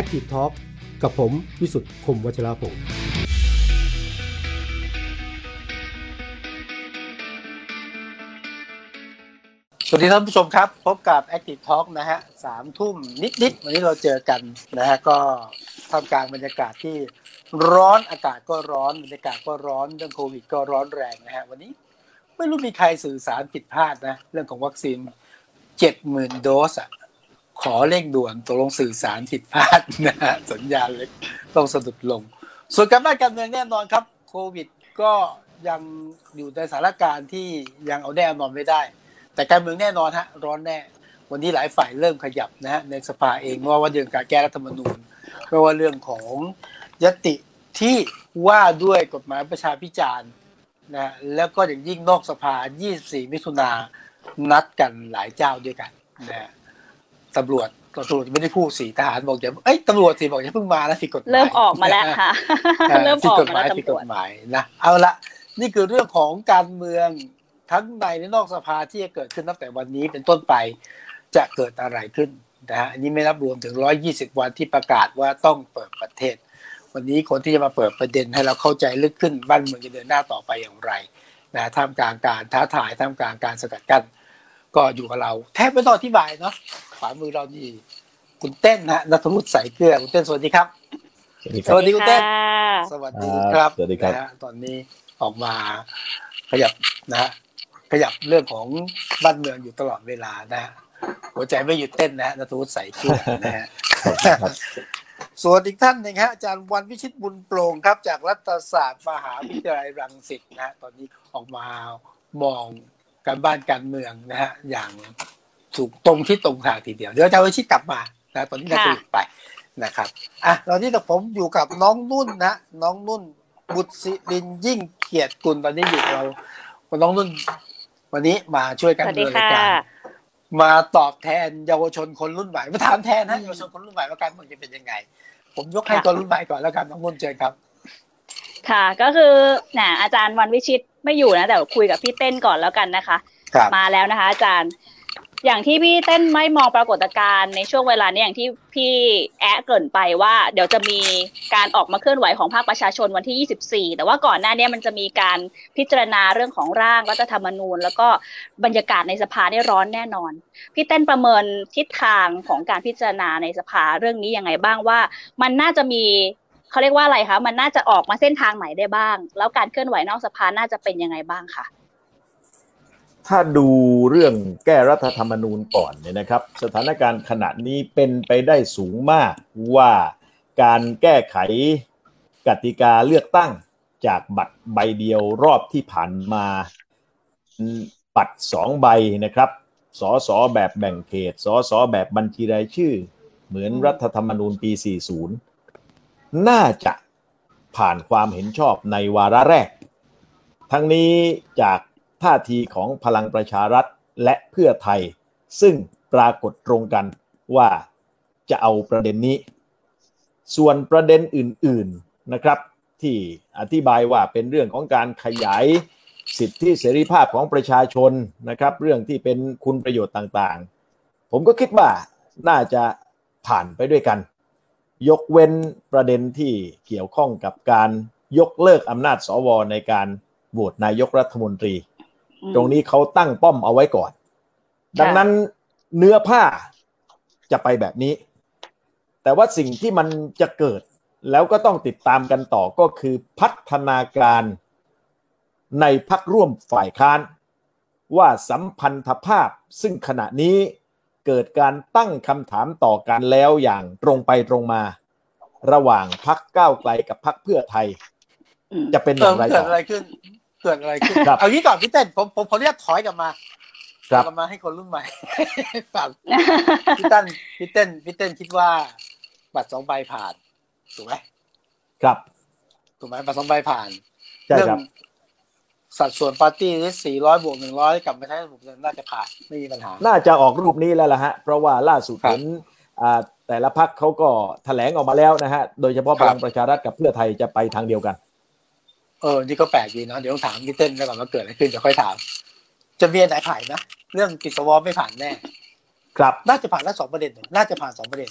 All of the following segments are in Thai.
Active Talk กับผมวิสุทธ์คมวัชราภงสวัสดีท่านผู้ชมครับ พบกับ Active Talk นะฮะสามทุ่มนิดๆ วันนี้เราเจอกันนะฮะก็ท่ามกลางบรรยากาศที่ร้อนอากาศก็ร้อนบรรยากาศก็ร้อนเรื่องโควิดก็ร้อนแรงนะฮะวันนี้ไม่รู้มีใครสื่อสารผิดพลาดนะเรื่องของวัคซีนเจ็ดหมื่นโดสอะ ขอเร่งด่วนตกลงสื่อสารผิดพลาดนะฮะสัญญาณเล็กต้องสะดุดลง ส่วนการบ้านการเมืองแน่นอนครับโควิดก็ยังอยู่ในสถานการณ์ที่ยังเอาแน่นอนไม่ได้ แต่การเมืองแน่นอนฮะร้อนแน่ วันนี้หลายฝ่ายเริ่มขยับนะฮะในสภาเองไม่ว่าว่าเรื่องการแก้รัฐธรรมนูญไม่ว่าเรื่องของยติที่ว่าด้วยกฎหมายประชาพิจารณ์นะแล้วก็อย่างยิ่งนอกสภา 24 มิถุนานัดกันหลายเจ้าด้วยกันนะ ตำรวจตำรวจไม่ได้พูดสีทหารบอกอย่าเอ้ยตำรวจสิบอกอย่าเพิ่งมาแล้วผิดกฎหมายเริ่มออกมาแล้วค่ะเริ่มผิดออกกฎมาหมาแล้ยวผิดตำรกวจฎหมายนะเอาละนี่คือเรื่องของการเมืองทั้งในและนอกสภาที่จะเกิดขึ้นตั้งแต่วันนี้เป็นต้นไปจะเกิดอะไรขึ้นนะฮะอันนี้ไม่นับรวมถึง 120 วันที่ประกาศว่าต้องเปิดประเทศ วันนี้คนที่จะมาเปิดประเด็นให้เราเข้าใจลึกขึ้นบ้านเมืองจะเดินหน้าต่อไปอย่างไรนะท่ามกลางการท้าทายท่ามกลางการสกัดกั้น ก็อยู่กับเรา แทบไม่ต้องอธิบายเนาะขวามือเรานี่คุณเต้นนะนัทวุฒิใส่เกลือคุณเต้นสวัสดีครับ สวัสดีคสรับวัสดีคุณเต้นค่ะสวัสดีครับสวัสดีครับนะฮะตอนนี้ออกมาขยับนะฮะขยับเรื่องของบ้านเมืองอยู่ตลอดเวลานะฮะหัวใจไม่หยุดเต้นนะฮะนัทวุฒิใส่เกลือนะฮะส่วนอีกท่านหนึ่งฮะอาจารย์วันวิชิตบุญโปร่งครับ จากรัฐศาสตร์มหาวิทยาลัยรังสิตนะฮะตอนนี้ออกมามอง การบ้านการเมืองนะฮะอย่างถูกตรงที่ตรงทางทีเดียว เดี๋ยวอาจารย์วิชิตกลับมานะตอนนี้เราค่ะจะหยุดไปนะครับอะตอนนี้ผมอยู่กับน้องนุ่นนะน้องนุ่นบุตรศิรินยิ่งเกียรติกุลตอนนี้อยู่กับเราน้องนุ่น วันนี้มาช่วยกันสวัสดำดีเนินราค่ะยการมาตอบแทนเยาวชนคนรุ่นใหม่มาถามแทนนะเยาวชนคนรุ่นใหม่ว่าการเมืองจะเป็นยังไง ผมยกให้ค่ะคนรุ่นใหม่ก่อนแล้วกันน้องนุ่นเจอครับ ค่ะก็คือน่ะอาจารย์วันวิชิต ไม่อยู่นะ แต่คุยกับพี่เต้นก่อนแล้วกันนะคะครับมาแล้วนะคะ อาจารย์ อย่างที่พี่เต้นไม่มองปรากฏการณ์ในช่วงเวลานี้อย่างที่พี่แอะเกรินไปว่า เดี๋ยวจะมีการออกมาเคลื่อนไหวของภาคประชาชนวันที่ 24 แต่ว่าก่อนหน้านี้มันจะมีการพิจารณาเรื่องของร่างรัฐธรรมนูญ แล้วก็บรรยากาศในสภาได้ร้อนแน่นอน พี่เต้นประเมินทิศทางของการพิจารณาในสภาเรื่องนี้ยังไงบ้างว่า มันน่าจะมี เขาเรียกว่าอะไรคะมันน่าจะออกมาเส้นทางไหนได้บ้าง แล้วการเคลื่อนไหวนอกสภาน่าจะเป็นยังไงบ้างคะถ้าดูเรื่องแก้รัฐธรรมนูญก่อนเนี่ยนะครับ สถานการณ์ขณะนี้เป็นไปได้สูงมากว่าการแก้ไขกติกาเลือกตั้งจากบัตรใบเดียวรอบที่ผ่านมาบัตรสองใบนะครับสอสอแบบแบ่งเขตสอสอแบบบัญชีรายชื่อ เหมือนรัฐธรรมนูญปี 40 น่าจะผ่านความเห็นชอบในวาระแรก ทั้งนี้จากท่าทีของพลังประชารัฐและเพื่อไทย ซึ่งปรากฏตรงกันว่าจะเอาประเด็นนี้ ส่วนประเด็นอื่น ๆนะครับ ที่อธิบายว่าเป็นเรื่องของการขยายสิทธิเสรีภาพของประชาชนนะครับ เรื่องที่เป็นคุณประโยชน์ต่างๆ ผมก็คิดว่าน่าจะผ่านไปด้วยกัน ยกเว้นประเด็นที่เกี่ยวข้องกับการยกเลิกอำนาจสวในการโหวตนายกรัฐมนตรีอืมตรงนี้เขาตั้งป้อมเอาไว้ก่อน ดังนั้นเนื้อผ้าจะไปแบบนี้ แต่ว่าสิ่งที่มันจะเกิดแล้วก็ต้องติดตามกันต่อก็คือพัฒนาการในพักร่วมฝ่ายค้าน ว่าสัมพันธภาพซึ่งขณะนี้ เกิดการตั้งคำถามต่อกันแล้วอย่างตรงไปตรงมา ระหว่างพักก้าวไกลกับพักเพื่อไทยอืมจะเป็นอเกิย่างไรดต่ออะไรขึ้นเกิดอะไรขึ้นครับเอางี้ก่อนพี่เต้นผมผมขออนุญาตถอยกลับมาครับกลับมาให้คนรุ่นใหม่ฟังพี่เต้นพี่เต้นพี่เต้นคิดว่า บัตรสองใบผ่านถูกไหมครับถูกไหมบัตรสองใบผ่านใช่เรื่ครับ สัดส่วนปาร์ตี้ที่สี่ร้อยบวกหนึ่งร้อยกลับมาใช้ระบบเดิมน่าจะผ่านไม่มีปัญหา น่าจะออกรูปนี้แล้วล่ะฮะ เพราะว่าล่าสุดครับเห็นอ่าแต่ละพักเขาก็แถลงออกมาแล้วนะฮะ โดยเฉพาะคพรับลังประชารัฐกับเพื่อไทยจะไปทางเดียวกัน เออ นี่ก็แปลกดีเนาะเดี๋ยวต้องถามพี่เต้นแล้วก่อนว่าเกิดอะไรขึ้นเดี๋ยวค่อยถาม จะมีอันไหนผ่านนะ เรื่องปิดสวอไม่ผ่านแน่ ครับ น่าจะผ่านทั้งสองประเด็นเลยน่าจะผ่านสองประเด็น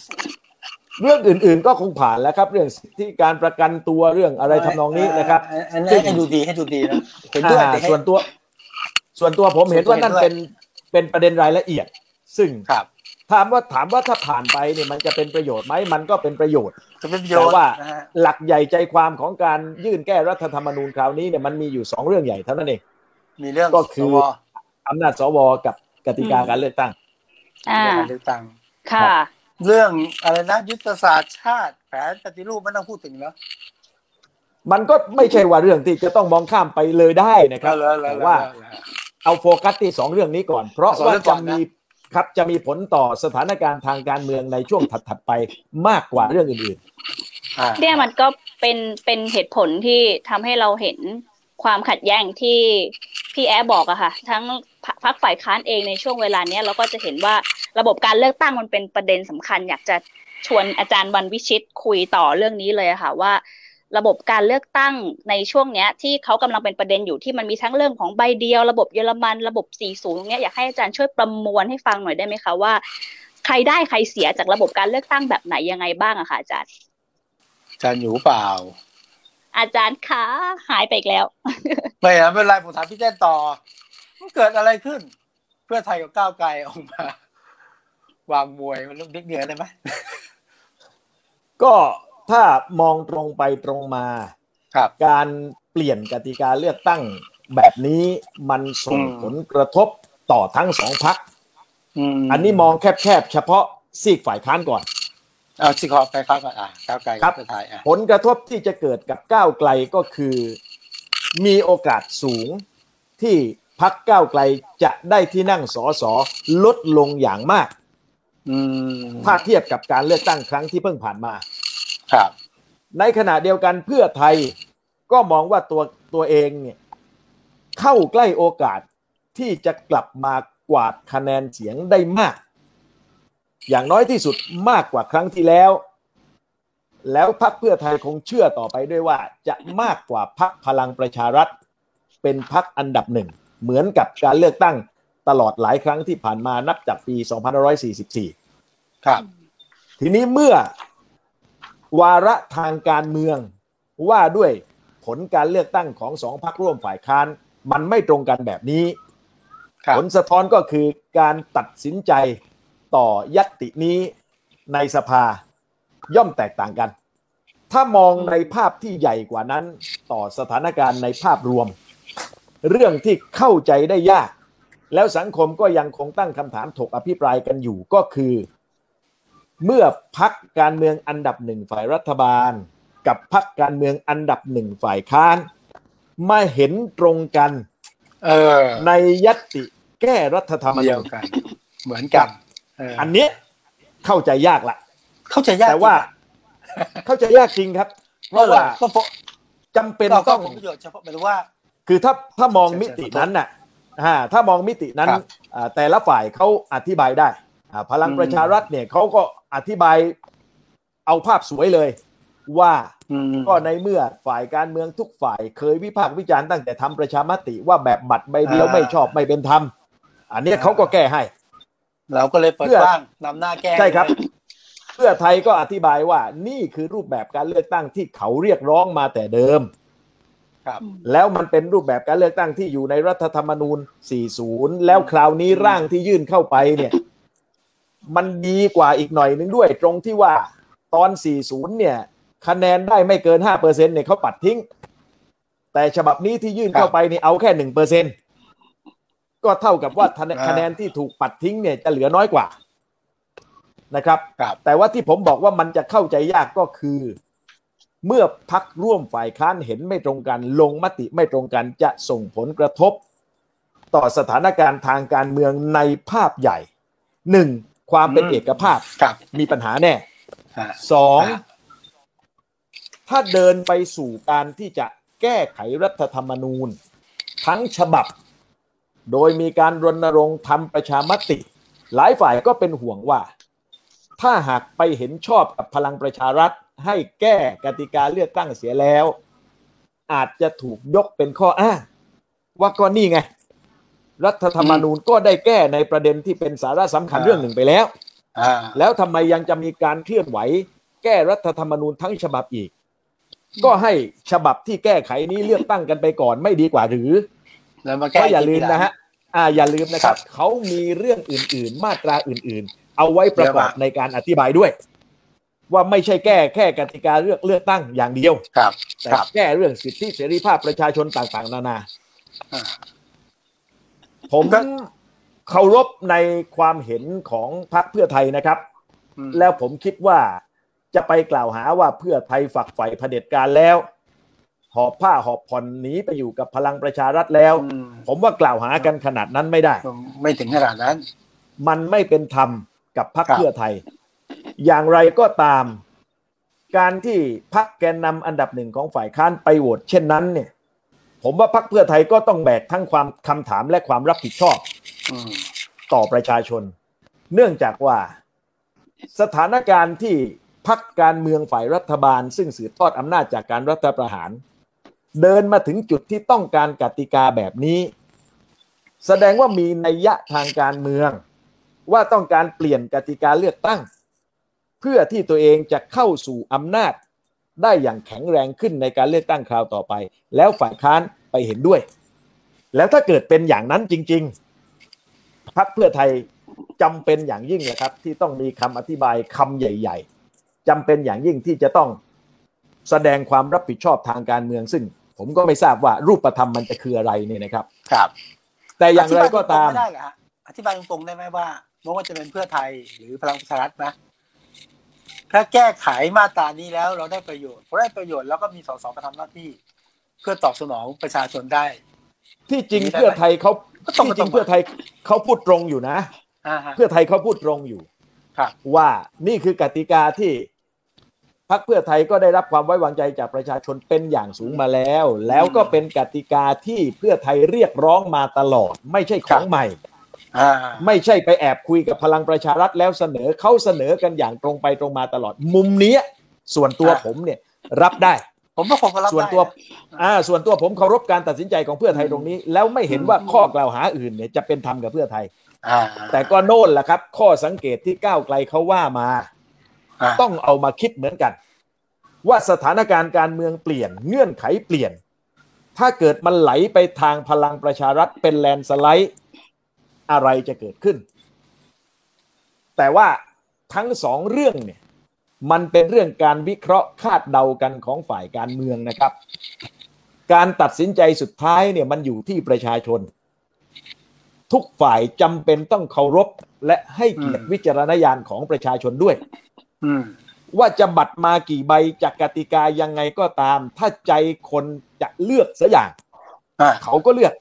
เรื่องอื่นๆก็คงผ่านแล้วครับ เรื่องสิทธิการประกันตัวเรื่องอะไรทำนองนี้นะครับอันนี้ให้ดูดีให้ดูดีนะเห็นด้วยอ่าแต่ให้ส่วนตัว ส่วนตัวผมเห็นว่านั่นส่วนตัวเห็เป็นนด้วยเป็นประเด็นรายละเอียด ซึ่งครับถามว่าถามว่าถ้าผ่านไปเนี่ยมันจะเป็นประโยชน์ไหมมันก็เป็นประโยชน์จะเป็นประโยแต่ชน์ว่านะฮะหลักใหญ่ใจความของการยื่นแก้รัฐธรรมนูญคราวนี้เนี่ยมันมีอยู่สองเรื่องใหญ่เท่านั้นเองมีเรื่องก็คือสวอำนาจสวกับกติกาการเลือกตั้งอ่าเรื่องการเลือกตั้งค่ะ เรื่องอะไรนะยุทธศาสตร์ชาติแผนปฏิรูปไม่ต้องพูดถึงแล้วมันก็ไม่ใช่ว่าเรื่องที่จะต้องมองข้ามไปเลยได้นะครับแล้วแล้วแต่แล้วว่าแล้วเอาโฟกัสที่สองเรื่องนี้ก่อน เพราะสองว่าเรื่องก่จะอนนะมีครับจะมีผลต่อสถานการณ์ทางการเมืองในช่วงถัดๆไปมากกว่าเรื่องอื่นอ่าเนี่ยมันก็เป็นเป็นเหตุผลที่ทำให้เราเห็น ความขัดแย้งที่พี่แอบอกอะค่ะ ทั้งพรรคฝ่ายค้านเองในช่วงเวลาเนี้ยเราก็จะเห็นว่าระบบการเลือกตั้งมันเป็นประเด็นสำคัญ อยากจะชวนอาจารย์วันวิชิตคุยต่อเรื่องนี้เลยอะค่ะว่า ระบบการเลือกตั้งในช่วงเนี้ย ที่เขากำลังเป็นประเด็นอยู่ที่มันมีทั้งเรื่องของใบเดียว ระบบเยอรมันระบบ40ตรงเนี้ยอยากให้อาจารย์ช่วยประมวลให้ฟังหน่อยได้ไหมคะว่า ใครได้ใครเสียจากระบบการเลือกตั้งแบบไหนยังไงบ้างอะค่ะอาจารย์อาจารย์อยู่เปล่า อาจารย์คะหายไปอีกแล้ว ไม่นะไม่เป็นไรผมถามพี่แจ้นต่อมันเกิดอะไรขึ้น เพื่อไทยกับก้าวไกลออกมา วางมวยมันลูกนิดเดียวได้ไหมๆก็ถ้ามองตรงไปตรงมาครับ การเปลี่ยนกติกาเลือกตั้งแบบนี้มันส่งอืมผลกระทบต่อทั้งสองพักมอันนี้มองแคบๆเฉพาะซีกฝ่ายค้านก่อน เอาสิขอไปครับก่อนอะก้าวไกลครับเพื่อไทยอะผลกระทบที่จะเกิดกับก้าวไกลก็คือ มีโอกาสสูงที่พักก้าวไกลจะได้ที่นั่งสอสอลดลงอย่างมากอืมถ้าเทียบกับการเลือกตั้งครั้งที่เพิ่งผ่านมา ครับ ในขณะเดียวกันเพื่อไทยก็มองว่าตัวตัวเองเนี่ยเข้าใกล้โอกาสที่จะกลับมากวาดคะแนนเสียงได้มาก อย่างน้อยที่สุดมากกว่าครั้งที่แล้ว แล้วพักเพื่อไทยคงเชื่อต่อไปด้วยว่า จะมากกว่าพักพลังประชารัฐ เป็นพักอันดับหนึ่ง เหมือนกับการเลือกตั้งตลอดหลายครั้งที่ผ่านมานับจากปี 2544 ครับ ทีนี้เมื่อวาระทางการเมืองว่าด้วยผลการเลือกตั้งของสองพรรคร่วมฝ่ายค้าน มันไม่ตรงกันแบบนี้ครับผลสะท้อนก็คือการตัดสินใจ ต่อยัตตินี้ในสภาย่อมแตกต่างกัน ถ้ามองในภาพที่ใหญ่กว่านั้นต่อสถานการณ์ในภาพรวม เรื่องที่เข้าใจได้ยาก แล้วสังคมก็ยังคงตั้งคำถามถกอภิปรายกันอยู่ก็คือ เมื่อพักการเมืองอันดับหนึ่งฝ่ายรัฐบาล กับพักการเมืองอันดับหนึ่งฝ่ายค้านมาเห็นตรงกันเออในยัตติแก้รัฐธรรมเดีนูยวญกันเหมือนกันเอออันเนี้ยเข้าใจยากละเข้าใจยากแต่ว่า เข้าใจยากจริงครับ เพเพราะราะว่าว่าก็เพราะจำเป็นก็ก็ต้องผลประโยชน์เฉพาะหมายถึงว่า คือถ้าถ้ามองมิตินั้นน่ะอ่าถ้ามองมิตินั้นครับอ่าแต่ละฝ่ายเขาอธิบายได้อ่าพลังอืมประชารัฐเนี่ยเขาก็อธิบายเอาภาพสวยเลยว่าอืมก็ในเมื่อฝ่ายการเมืองทุกฝ่ายเคยวิพากษ์วิจารณ์ตั้งแต่ทำประชามติว่าแบบบัตรใบเดียวอ่าไม่ชอบไม่เป็นธรรมอันเนี้ยเขาก็แก้ให้ เราก็เลยเปิดเพื่อกว้างนำหน้าแก้ใช่ครับเลยเพื่อไทยก็อธิบายว่า นี่คือรูปแบบการเลือกตั้งที่เขาเรียกร้องมาแต่เดิม ครับ แล้วมันเป็นรูปแบบการเลือกตั้งที่อยู่ในรัฐธรรมนูญ 40 แล้วคราวนี้ร่างที่ยื่นเข้าไปเนี่ย มันดีกว่าอีกหน่อยนึงด้วย ตรงที่ว่าตอน 40 เนี่ย คะแนนได้ไม่เกิน5%เนี่ยเขาปัดทิ้ง แต่ฉบับนี้ที่ยื่นเข้าไปนี่เอาแค่1% ก็เท่ากับว่าคะแนนอ่าคะแนนที่ถูกปัดทิ้งเนี่ยจะเหลือน้อยกว่านะครับครับ แต่ว่าที่ผมบอกว่ามันจะเข้าใจยากก็คือ เมื่อพักร่วมฝ่ายค้านเห็นไม่ตรงกัน ลงมติไม่ตรงกันจะส่งผลกระทบ ต่อสถานการณ์ทางการเมืองในภาพใหญ่หนึ่งความเป็นอืมเอกภาพครับมีปัญหาแน่ฮะสองอ่าถ้าเดินไปสู่การที่จะแก้ไขรัฐธรรมนูญ ทั้งฉบับ โดยมีการรณรงค์ทำประชามติ หลายฝ่ายก็เป็นห่วงว่า ถ้าหากไปเห็นชอบกับพลังประชารัฐ ให้แก้กติกาเลือกตั้งเสียแล้ว อาจจะถูกยกเป็นข้ออ้างว่าก็นี่ไง รัฐธรรมนูญก็ได้แก้ในประเด็นที่เป็นสาระสำคัญอ่าเรื่องหนึ่งไปแล้วอ่าแล้วทำไมยังจะมีการเคลื่อนไหว แก้รัฐธรรมนูญทั้งฉบับอีก ก็ให้ฉบับที่แก้ไขนี้เลือกตั้งกันไปก่อนไม่ดีกว่าหรือ แล้วมาก็แก้อย่าลืมนะฮะอ่าอย่าลืมนะครับครับ เขามีเรื่องอื่น ๆ มาตราอื่น ๆ เอาไว้ประกอบเยอะมากในการอธิบายด้วย ว่าไม่ใช่แก้แค่กติกาเลือกเลือกตั้งอย่างเดียวครับแต่ครับแก้เรื่องสิทธิเสรีภาพประชาชนต่าง ๆ นานาอ่าผมก็เคารพในความเห็นของพรรคเพื่อไทยนะครับอืมแล้วผมคิดว่าจะไปกล่าวหาว่าเพื่อไทยฝักใฝ่เผด็จการแล้ว หอบผ้าหอบผ่อนหนีไปอยู่กับพลังประชารัฐแล้วอืมผมว่ากล่าวหากันขนาดนั้นไม่ได้ ไม่ถึงขนาดนั้น มันไม่เป็นธรรมกับพรรคครับเพื่อไทย อย่างไรก็ตาม การที่พรรคแกนนำอันดับหนึ่งของฝ่ายค้านไปโหวตเช่นนั้นเนี่ย ผมว่าพรรคเพื่อไทยก็ต้องแบกทั้งความคำถามและความรับผิดชอบอืมต่อประชาชน เนื่องจากว่าสถานการณ์ที่พักการเมืองฝ่ายรัฐบาล ซึ่งสืบทอดอำนาจจากการรัฐประหาร เดินมาถึงจุดที่ต้องการกติกาแบบนี้ แสดงว่ามีนัยยะทางการเมือง ว่าต้องการเปลี่ยนกติกาเลือกตั้ง เพื่อที่ตัวเองจะเข้าสู่อำนาจ ได้อย่างแข็งแรงขึ้นในการเลือกตั้งคราวต่อไป แล้วฝ่ายค้านไปเห็นด้วย แล้วถ้าเกิดเป็นอย่างนั้นจริง ๆพักเพื่อไทยจำเป็นอย่างยิ่งนะครับ ที่ต้องมีคำอธิบายคำใหญ่ ๆจำเป็นอย่างยิ่งที่จะต้องแสดงความรับผิดชอบทางการเมืองซึ่ง ผมก็ไม่ทราบว่ารูปธรรมมันจะคืออะไรเนี่ยนะครับครับ แต่อย่างไรก็ตามอธิบยรงๆไม่ได้เหรอฮะอธิบายตรงๆได้ไหมว่าไม่ว่าจะเป็นเพื่อไทยหรือพลังประชารัฐนะถ้าแก้ไขมาตรานี้แล้วเราได้ประโยชน์พอได้ประโยชน์แล้วก็มีสสมาทำหน้าที่ เพื่อตอบสนองประชาชนได้ ที่จริงมีได้ไหมเพื่อไทยเขาก็ตรงที่กับจริงเพื่อไทยเขาพูดตรงอยู่นะอ่าฮะเพื่อไทยเขาพูดตรงอยู่ครับว่านี่คือกติกาที่ พรรคเพื่อไทยก็ได้รับความไว้วางใจจากประชาชนเป็นอย่างสูงมาแล้ว แล้วก็เป็นกติกาที่เพื่อไทยเรียกร้องมาตลอด ไม่ใช่ของใหม่อ่าไม่ใช่ไปแอบคุยกับพลังประชารัฐแล้วเสนอเขาเสนอกันอย่างตรงไปตรงมาตลอด มุมเนี้ยส่วนตัวผมเนี่ยรับได้ ผมว่าคงก็รับส่วนได้ตัวนะอ่าส่วนตัวผมเคารพการตัดสินใจของเพื่อไทยตรงนี้ แล้วไม่เห็นว่าข้อกล่าวหาอื่นเนี่ยจะเป็นธรรมกับเพื่อไทยอ่าแต่ก็โน่นแหละครับ ข้อสังเกตที่ก้าวไกลเขาว่ามาอ่า ต้องเอามาคิดเหมือนกัน ว่าสถานการณ์การเมืองเปลี่ยน เงื่อนไขเปลี่ยน ถ้าเกิดมันไหลไปทางพลังประชารัฐเป็นแลนสไลด์อะไรจะเกิดขึ้น แต่ว่าทั้งสองเรื่องเนี่ยมันเป็นเรื่องการวิเคราะห์คาดเดากันของฝ่ายการเมืองนะครับ การตัดสินใจสุดท้ายเนี่ยมันอยู่ที่ประชาชน ทุกฝ่ายจำเป็นต้องเคารพและให้เกียรติวิจารณญาณของประชาชนด้วย ว่าจะบัตรมากี่ใบจากกติกายังไงก็ตาม ถ้าใจคนจะเลือกสัอย่างอ่าเขาก็เลือก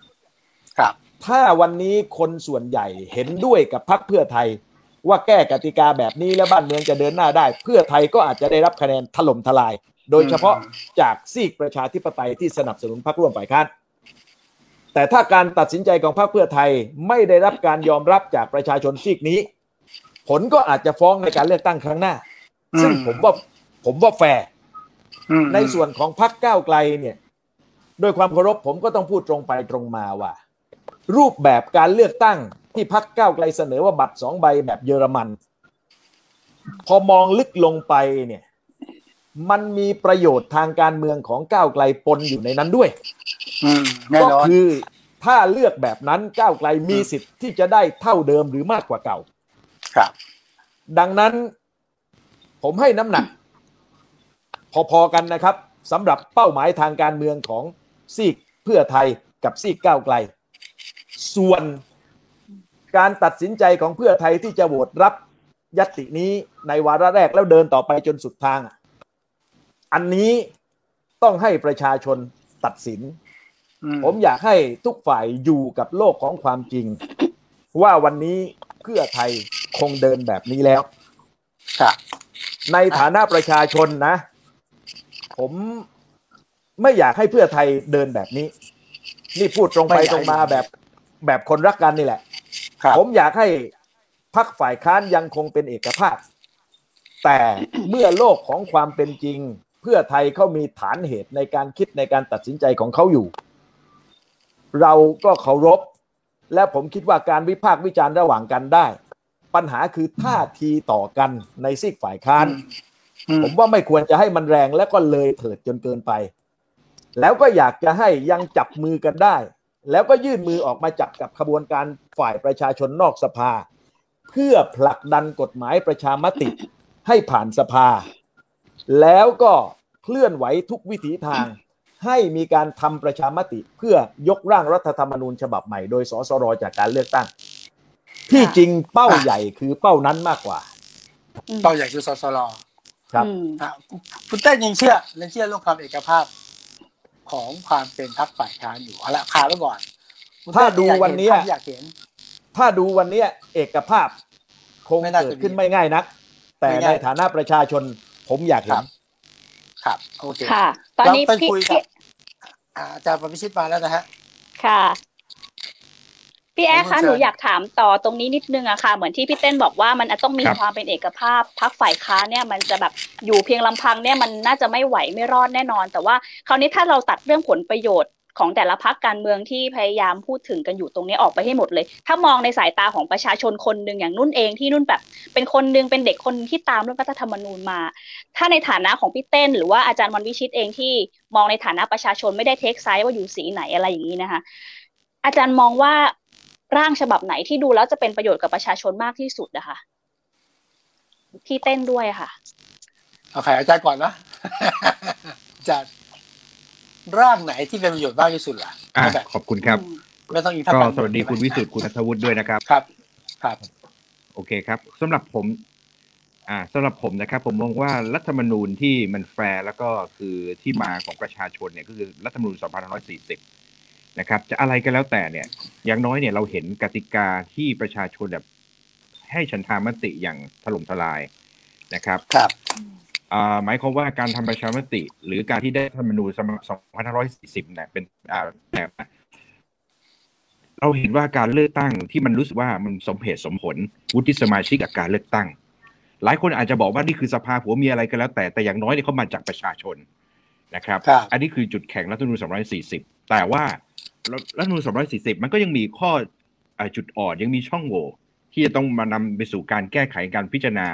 ครับ ถ้าวันนี้คนส่วนใหญ่เห็นด้วยกับพรรคเพื่อไทย ว่าแก้กติกาแบบนี้แล้วบ้านเมืองจะเดินหน้าได้ เพื่อไทยก็อาจจะได้รับคะแนนถล่มทลาย โดยเฉพาะจากซีกประชาธิปไตยที่สนับสนุนพรรคร่วมฝ่ายค้านแต่ถ้าการตัดสินใจของพรรคเพื่อไทยไม่ได้รับการยอมรับจากประชาชนซีกนี้ ผลก็อาจจะฟ้องในการเลือกตั้งครั้งหน้า ซึ่งอืมผมว่าผมว่าแฟร์อืมในส่วนของพรรคก้าวไกลเนี่ยโดยความเคารพผมก็ต้องพูดตรงไปตรงมาว่า รูปแบบการเลือกตั้งที่พรรคก้าวไกลเสนอว่าบัตรสองใบแบบเยอรมัน พอมองลึกลงไปเนี่ยมันมีประโยชน์ทางการเมืองของก้าวไกลปนอยู่ในนั้นด้วยอืมแน่ก็นอนคือถ้าเลือกแบบนั้นก้าวไกลมีสิทธิ์ที่จะได้เท่าเดิมหรือมากกว่าเก่า ครับ ดังนั้น ผมให้น้ำหนัก พอๆกันนะครับสำหรับเป้าหมายทางการเมืองของซีกเพื่อไทยกับซีกก้าวไกล ส่วนการตัดสินใจของเพื่อไทยที่จะโหวตรับยัตตินี้ในวาระแรกแล้วเดินต่อไปจนสุดทาง อันนี้ต้องให้ประชาชนตัดสินอืมผมอยากให้ทุกฝ่ายอยู่กับโลกของความจริง ว่าวันนี้เพื่อไทยคงเดินแบบนี้แล้ว ครับ ในฐานะประชาชนนะ ผมไม่อยากให้เพื่อไทยเดินแบบนี้ นี่พูดตรงไปตรงมาแบบแบบคนรักกันนี่แหละครับผมอยากให้พักฝ่ายค้านยังคงเป็นเอกภาพ แต่เมื่อโลกของความเป็นจริง เพื่อไทยเขามีฐานเหตุในการคิดในการตัดสินใจของเขาอยู่ เราก็เคารพและผมคิดว่าการวิพากษ์วิจารณ์ระหว่างกันได้ ปัญหาคือท่าทีต่อกันในซีกฝ่ายค้านอืมผมว่าไม่ควรจะให้มันแรงแล้วก็เลยเถิดจนเกินไป แล้วก็อยากจะให้ยังจับมือกันได้ แล้วก็ยื่นมือออกมาจับกับขบวนการฝ่ายประชาชนนอกสภา เพื่อผลักดันกฎหมายประชามติให้ผ่านสภา แล้วก็เคลื่อนไหวทุกวิถีทางให้มีการทำประชามติเพื่อยกร่างรัฐธรรมนูญฉบับใหม่โดยสสรจากการเลือกตั้ง ที่จริงเป้าใหญ่คือเป้านั้นมากกว่า เป้าใหญ่คือสสรครับอืมอะคุณเต้นยังเชื่อยังเชื่อเรื่องความเอกภาพของความเป็นพรรคฝ่ายค้านอยู่เอาละข่าวไว้ก่อนคุณเต้ถ้าดูวันเนี้ยอยากเห็น ถ้าดูวันเนี้ยเอกภาพ คงไม่น่าจะเกิดขึ้นมีไม่ง่ายนัก แต่ไม่ในง่ายฐานะประชาชนผมอยากคเห็รันบครับโอเคค่ะ ตอนนี้เราไปพี่คุยกับพี่อ่าอาจารย์ปรพิชิตมาแล้วนะฮะ ค่ะ พี่แอ๊ผมคะเชิญหนูอยากถามต่อตรงนี้นิดนึงอะค่ะ เหมือนที่พี่เต้นบอกว่ามันอาจต้องมีครับความเป็นเอกภาพพักฝ่ายค้านเนี่ยมันจะแบบอยู่เพียงลำพังเนี่ยมันน่าจะไม่ไหวไม่รอดแน่นอน แต่ว่าคราวนี้ถ้าเราตัดเรื่องผลประโยชน์ของแต่ละพักการเมืองที่พยายามพูดถึงกันอยู่ตรงนี้ออกไปให้หมดเลย ถ้ามองในสายตาของประชาชนคนหนึ่งอย่างนุ่นเองที่นุ่นแบบ เป็นคนหนึ่งเป็นเด็กคนที่ตามเรื่องรัฐธรรมนูญมา ถ้าในฐานะของพี่เต้น หรือว่าอาจารย์วันวิชิตเองที่มองในฐานะประชาชนไม่ได้เทคไซส์ว่าอยู่สีไหนอะไรอย่างนี้นะคะอาจารย์มองว่า ร่างฉบับไหนที่ดูแล้วจะเป็นประโยชน์กับประชาชนมากที่สุดนะคะพี่เต้นด้วยค่ะเอาใครอาจารย์ก่อนนะอาจารย์ร่างไหนที่เป็นประโยชน์มากที่สุดล่ะอะเอาแบบขอบคุณครับไม่ต้องอีกทักก็การเมืองสวัสดีคุณวิสุทธิ์คุณอัธวุฒิด้วยนะครับครับ ครับ โอเคครับสำหรับผม อ่าสำหรับผมนะครับ ผมมองว่ารัฐธรรมนูญที่มันแฟร์แล้วก็คือที่มาของประชาชนเนี่ยก็คือรัฐธรรมนูญ 2540 นะครับ จะอะไรก็แล้วแต่เนี่ย อย่างน้อยเนี่ยเราเห็นกติกาที่ประชาชนแบบให้ฉันทามติอย่างถล่มทลายนะครับ ครับอ่าหมายความว่าการทำประชามติ หรือการที่ได้รัฐธรรมนูญฉบับ2540เนี่ยเป็นอ่าแบบเราเห็นว่าการเลือกตั้งที่มันรู้สึกว่ามันสมเหตุสมผลวุฒิสมาชิกกับการเลือกตั้ง หลายคนอาจจะบอกว่านี่คือสภาผัวเมียอะไรก็แล้วแต่แต่อย่างน้อยเนี่ยเขามาจากประชาชนนะครับครับอันนี้คือจุดแข็งรัฐธรรมนูญ240 แต่ว่า รัฐธรรมนูญ240 มันก็ยังมีข้ออจุดอ่อนยังมีช่องโหว่ที่จะต้องมานำไปสู่การแก้ไขการพิจารณา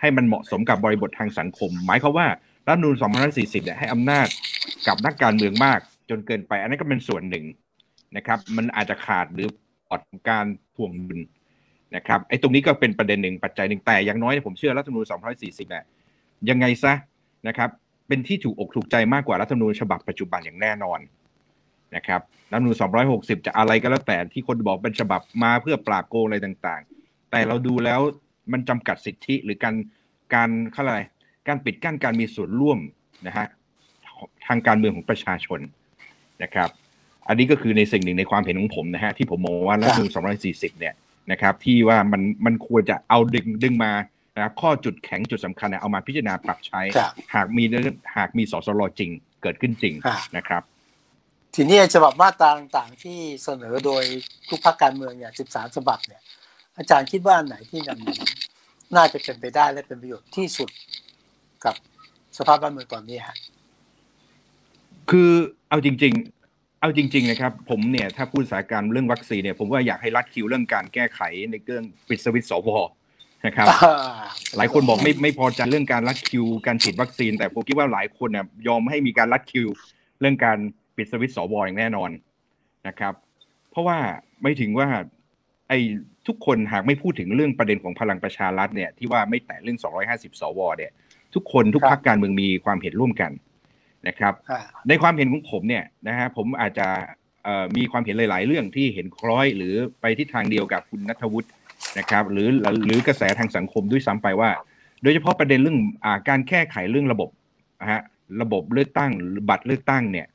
ให้มันเหมาะสมกับบริบททางสังคม หมายความว่ารัฐธรรมนูญ240เนี่ยให้อำนาจกับนักการเมืองมากจนเกินไป อันนั้นก็เป็นส่วนหนึ่งนะครับ มันอาจจะขาดหรืออดการถ่วงดุลนะครับไอ้ตรงนี้ก็เป็นประเด็นหนึ่งปัจจัยหนึ่งแต่อย่างน้อยผมเชื่อรัฐธรรมนูญ240เนี่ยยังไงซะนะครับ เป็นที่ถูกอกถูกใจมากกว่ารัฐธรรมนูญฉบับปัจจุบันอย่างแน่นอน นะครับรัฐธรรมนูญ260 จะอะไรก็แล้วแต่ที่คนบอกเป็นฉบับมาเพื่อปราบโกงอะไรต่างๆ แต่เราดูแล้วมันจำกัดสิทธิหรือการการเขาเรียกอะไรการปิดกั้นการมีส่วนร่วมนะฮะทางการเมืองของประชาชนนะครับ อันนี้ก็คือในสิ่งหนึ่งในความเห็นของผมนะฮะที่ผมมองว่ารัฐธรรมนูญ240 เนี่ยนะครับที่ว่ามันมันควรจะเอาดึงดึงมานะครับข้อจุดแข็งจุดสำคัญเนี่ยเอามาพิจารณาปรับใช้ครับหากมีเรื่องหากมีสสรจริงเกิดขึ้นจริงครับนะครับ ทีนี้ฉบับมาตราต่างๆ ที่เสนอโดยทุกพรรคการเมืองเนี่ย13ฉบับเนี่ย อาจารย์คิดว่าอันไหนที่มันน่าจะเป็นไปได้และเป็นประโยชน์ที่สุดกับสภาพบ้านเมืองตอนนี้ฮะคือเอาจริง ๆ เอาจริง ๆ นะครับ ผมเนี่ยถ้าพูดสายการเรื่องวัคซีนเนี่ยผมว่าอยากให้รัดคิวเรื่องการแก้ไขในเรื่องปิดสวิตช์สวนะครับหลายคนบอกไม่ไม่พอใจเรื่องการรัดคิว การฉีดวัคซีน แต่ผมคิดว่าหลายคนเนี่ยยอมให้มีการรัดคิว เรื่องการ ปิดสวิตช์สวอย่างแน่นอนนะครับ เพราะว่าไม่ถึงว่าไอ้ทุกคนหากไม่พูดถึงเรื่องประเด็นของพลังประชารัฐเนี่ยที่ว่าไม่แตะเรื่อง 250 สวเนี่ย ทุกคนทุกครับพรรคการเมืองมีความเห็นร่วมกันนะครับอ่าในความเห็นของผมเนี่ยนะฮะผมอาจจะเอ่อมีความเห็นหลาย ๆ เรื่องที่เห็นคล้อยหรือไปที่ทางเดียวกับคุณนัทวุฒินะครับ หรือหรือกระแสทางสังคมด้วยซ้ำไปว่า โดยเฉพาะประเด็นเรื่องอ่าการแก้ไขเรื่องระบบนะฮะระบบเลือกตั้งหรือบัตรเลือกตั้งเนี่ย